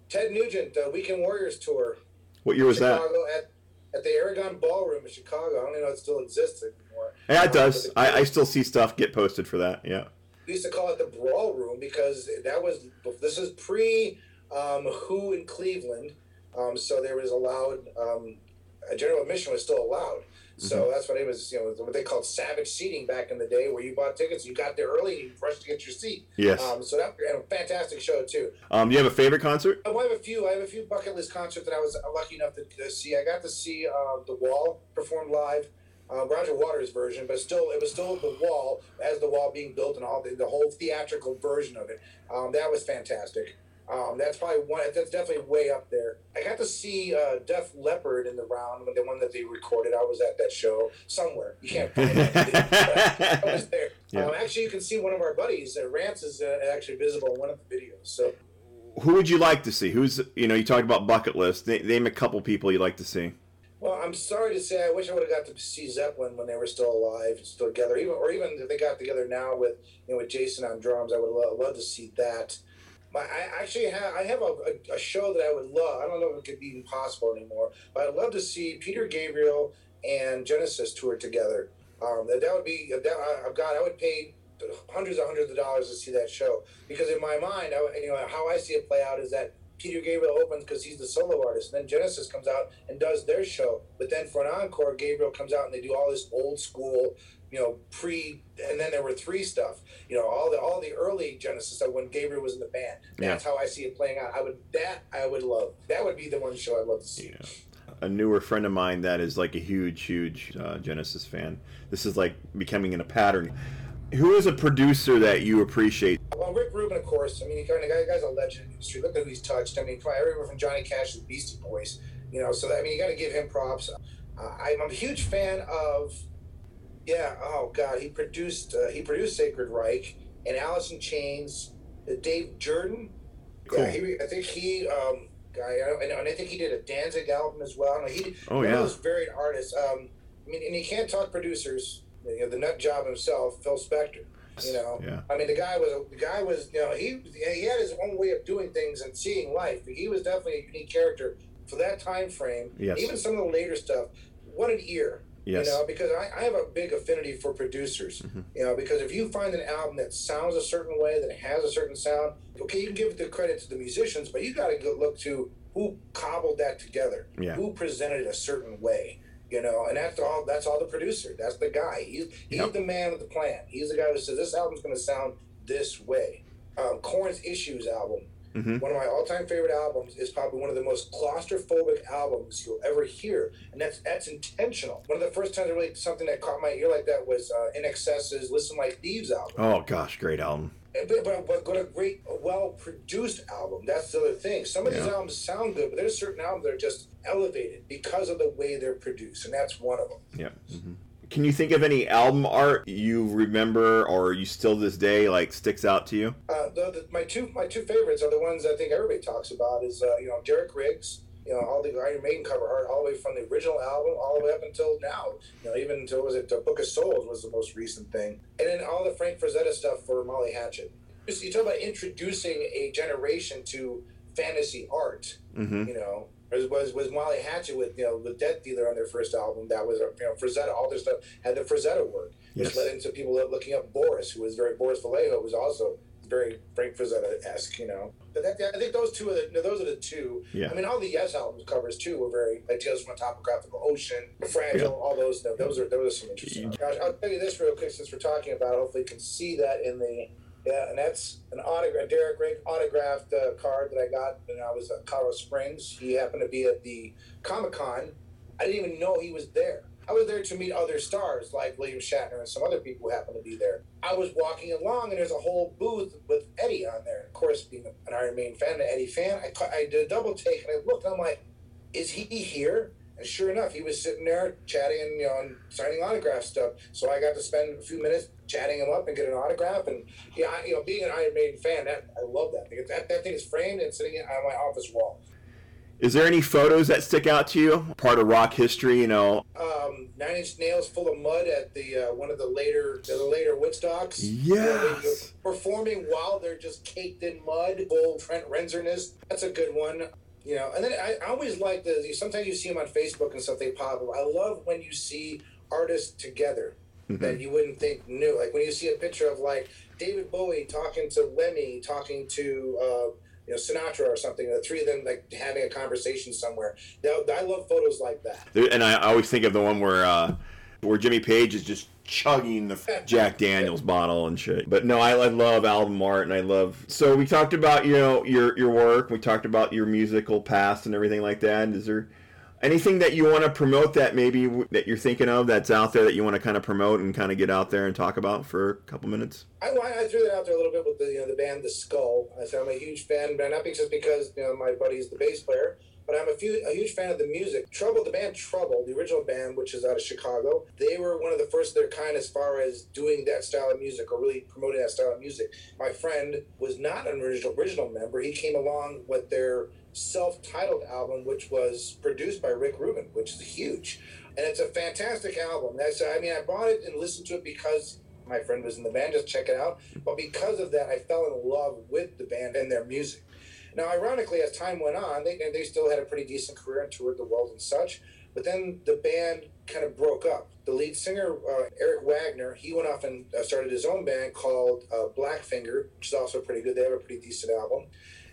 Ted Nugent, uh, Weekend Warriors tour, What year was that? At at the Aragon Ballroom in Chicago. I don't even know if it still exists anymore. Yeah, it Um, does. but I, I still see stuff get posted for that. Yeah. we used to call it the Brawl Room because that was this is pre um, Who in Cleveland, um, so there was allowed um, a general admission was still allowed. So that's what it was, you know, what they called savage seating back in the day, where you bought tickets, you got there early, and you rushed to get your seat. Yes. Um, so that and a fantastic show too. Um, do you have a favorite concert? I have a few. I have a few bucket list concerts that I was lucky enough to, to see. I got to see uh, the Wall performed live, uh, Roger Waters' version, but still, it was still the Wall as the Wall being built and all the, the whole theatrical version of it. Um, that was fantastic. Um, that's probably one. That's definitely way up there. I got to see uh, Def Leppard in the round, the one that they recorded. I was at that show somewhere. You can't find it. (laughs) I was there. Yeah. Um, actually, you can see one of our buddies. Uh, Rance is uh, actually visible in one of the videos. So. Who would you like to see? Who's you know you talked about bucket list. Name a couple people you'd like to see. Well, I'm sorry to say, I wish I would have got to see Zeppelin when they were still alive, still together. Even or even if they got together now with you know with Jason on drums, I would love, love to see that. My, I actually have I have a, a, a show that I would love. I don't know if it could be even possible anymore, but I'd love to see Peter Gabriel and Genesis tour together. Um, that, that would be that, I, I've got I would pay hundreds and hundreds of dollars to see that show because in my mind, I, you know how I see it play out is that Peter Gabriel opens because he's the solo artist. And then Genesis comes out and does their show. But then for an encore, Gabriel comes out and they do all this old school, you know, pre. And then there were three stuff. You know, all the all the early Genesis stuff when Gabriel was in the band. That's how I see it playing out. I would that I would love. That would be the one show I'd love to see. Yeah. A newer friend of mine that is like a huge, huge uh, Genesis fan. This is like becoming in a pattern. Who is a producer that you appreciate? Well, Rick Rubin, of course. I mean, he kind of guy, guy's a legend in the industry. Look at who he's touched. I mean, everywhere from Johnny Cash to the Beastie Boys. You know, so that, I mean, you got to give him props. Uh, I'm a huge fan of. Yeah. Oh God, he produced. Uh, he produced Sacred Reich and Alice in Chains. Uh, Dave Jerden. Cool. Yeah, he, I think he. Um, guy, and, and I think he did a Danzig album as well. And he, oh yeah, those varied artists. Um, I mean, and you can't talk producers. You know, the nut job himself, Phil Spector. You know, yeah. I mean, the guy was the guy was you know he he had his own way of doing things and seeing life. He was definitely a unique character for that time frame. Yes. Even some of the later stuff. What an ear. Yes. You know, because I, I have a big affinity for producers. Mm-hmm. You know, because if you find an album that sounds a certain way, that has a certain sound, okay, you can give the credit to the musicians, but you got to look to who cobbled that together, yeah. who presented it a certain way you know, and that's all. That's all the producer. That's the guy. He's he's Yep. the man with the plan. He's the guy who says this album's going to sound this way. Um, Korn's Issues album, Mhm. one of my all-time favorite albums, is probably one of the most claustrophobic albums you'll ever hear, and that's that's intentional. One of the first times I really something that caught my ear like that was uh, INXS's "Listen Like Thieves" album. Oh gosh, great album. But, but, but got a great, well produced album. That's the other thing. Some of these albums sound good, but there's certain albums that are just elevated because of the way they're produced, and that's one of them. Yeah. hmm Can you think of any album art you remember or you still this day like sticks out to you? Uh, the, the, my two my two favorites are the ones I think everybody talks about. Is uh, you know Derek Riggs. You know all the Iron Maiden cover art, all the way from the original album all the way up until now. You know even until was it the Book of Souls was the most recent thing, and then all the Frank Frazetta stuff for Molly Hatchet. You talk about introducing a generation to fantasy art. Mm-hmm. You know, was, was was Molly Hatchet with you know the Death Dealer on their first album. That was you know Frazetta. All their stuff had the Frazetta work, which Yes. led into people looking up Boris, who was very Boris Vallejo, was also very Frank Frazetta esque. You know, but that, I think those two are the no, those are the two. Yeah. I mean, all the Yes albums covers too were very like Tales from a Topographical Ocean, Fragile. All those no, those are those are some interesting. Gosh, I'll tell you this real quick since we're talking about. it. Hopefully, you can see that in the. Yeah, and that's an autograph, Derek Rigg autographed uh, card that I got when I was at Colorado Springs. He happened to be at the Comic Con. I didn't even know he was there. I was there to meet other stars like William Shatner and some other people who happened to be there. I was walking along and there's a whole booth with Eddie on there. Of course, being an Iron Maiden fan, an Eddie fan, I, I did a double take and I looked and I'm like, is he here? And sure enough, he was sitting there chatting and you know and signing autograph stuff. So I got to spend a few minutes chatting him up and get an autograph. And yeah, I, you know, being an Iron Maiden fan, that I love that that, that thing is framed and sitting on my office wall. Is there any photos that stick out to you? Part of rock history, you know? um, Nine Inch Nails full of mud at the uh, one of the later the later Woodstocks. Yes. Performing while they're just caked in mud, full Trent Reznorness. That's a good one. You know, and then I, I always like the sometimes you see them on Facebook and stuff. They pop up. I love when you see artists together that you wouldn't think knew. Like when you see a picture of like David Bowie talking to Lemmy, talking to. Uh, you know, Sinatra or something, the three of them like having a conversation somewhere. Now, I love photos like that. And I always think of the one where uh, where Jimmy Page is just chugging the Jack Daniels bottle and shit. But no, I, I love album art and I love. So we talked about you know your your work. We talked about your musical past and everything like that. Is there anything that you want to promote that maybe that you're thinking of that's out there that you want to kind of promote and kind of get out there and talk about for a couple minutes? I, I threw that out there a little bit with the you know the band The Skull. I said I'm a huge fan, but not just because you know my buddy's the bass player, but I'm a, few, a huge fan of the music. Trouble, the band Trouble, the original band, which is out of Chicago, they were one of the first of their kind as far as doing that style of music or really promoting that style of music. My friend was not an original original member. He came along with their self-titled album, which was produced by Rick Rubin, which is huge, and it's a fantastic album. That's I mean I bought it and listened to it because my friend was in the band. Just check it out. But because of that, I fell in love with the band and their music. Now, ironically, as time went on, they, they still had a pretty decent career and toured the world and such. But then the band kind of broke up. The lead singer, uh, Eric Wagner, he went off and uh, started his own band called uh, Blackfinger, which is also pretty good. They have a pretty decent album.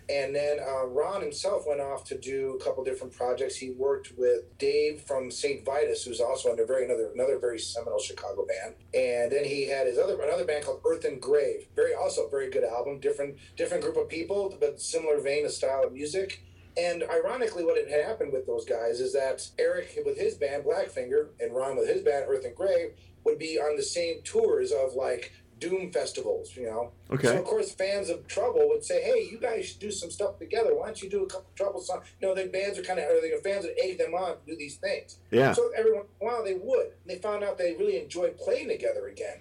And then uh, Ron himself went off to do a couple different projects. He worked with Dave from St. Vitus, who's also under very another another very seminal Chicago band. And then he had his other another band called Earthen Grave. Very also very good album, different different group of people, but similar vein of style of music. And ironically, what had happened with those guys is that Eric with his band Blackfinger and Ron with his band Earthen Grave would be on the same tours of like doom festivals, you know. Okay. So of course, fans of Trouble would say, "Hey, you guys should do some stuff together. Why don't you do a couple Trouble songs?" You know, the bands are kind of, or the fans would egg them on to do these things. Yeah. So every once in a while they would. And they found out they really enjoyed playing together again.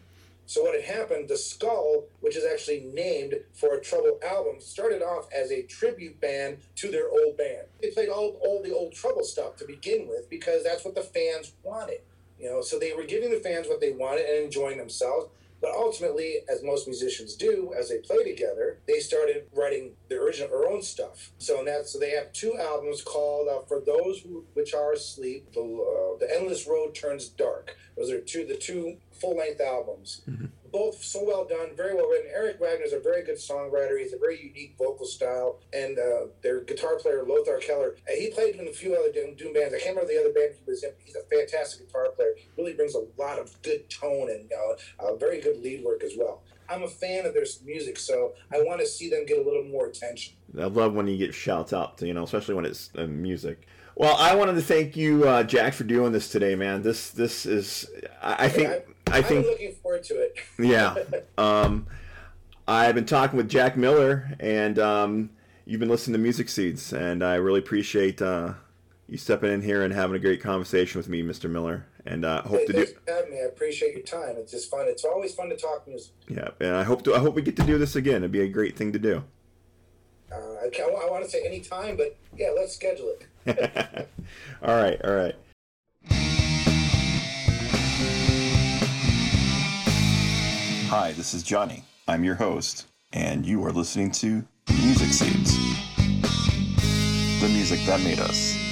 So what had happened, the Skull, which is actually named for a Trouble album, started off as a tribute band to their old band. They played all, all the old Trouble stuff to begin with because that's what the fans wanted. You know, so they were giving the fans what they wanted and enjoying themselves. But ultimately, as most musicians do, as they play together, they started writing their original, their own stuff. So that so they have two albums called uh, "For Those Which Are Asleep," the, uh, "The Endless Road Turns Dark." Those are two the two full length albums. Mm-hmm. Both so well done, very well written. Eric Wagner's a very good songwriter. He's a very unique vocal style, and uh, their guitar player Lothar Keller. He played in a few other doom, doom bands. I can't remember the other band he was in. But he's a fantastic guitar player. Really brings a lot of good tone and uh, very good lead work as well. I'm a fan of their music, so I want to see them get a little more attention. I love when you get shouts out, you know, especially when it's uh, music. Well, I wanted to thank you, uh, Jack, for doing this today, man. This this is, I, I think, yeah, I, I think, I'm looking forward to it. yeah. (laughs) Um, I've been talking with Jack Miller, and um, you've been listening to Music Seeds, and I really appreciate uh, you stepping in here and having a great conversation with me, Mr. Miller. And uh, hope hey, to do. having me. I appreciate your time. It's just fun. It's always fun to talk music. Yeah, and I hope to. I hope we get to do this again. It'd be a great thing to do. Uh, I, I want to say any time, but yeah, let's schedule it. (laughs) all right, all right. Hi, this is Johnny. I'm your host, and you are listening to Music Seeds, the music that made us.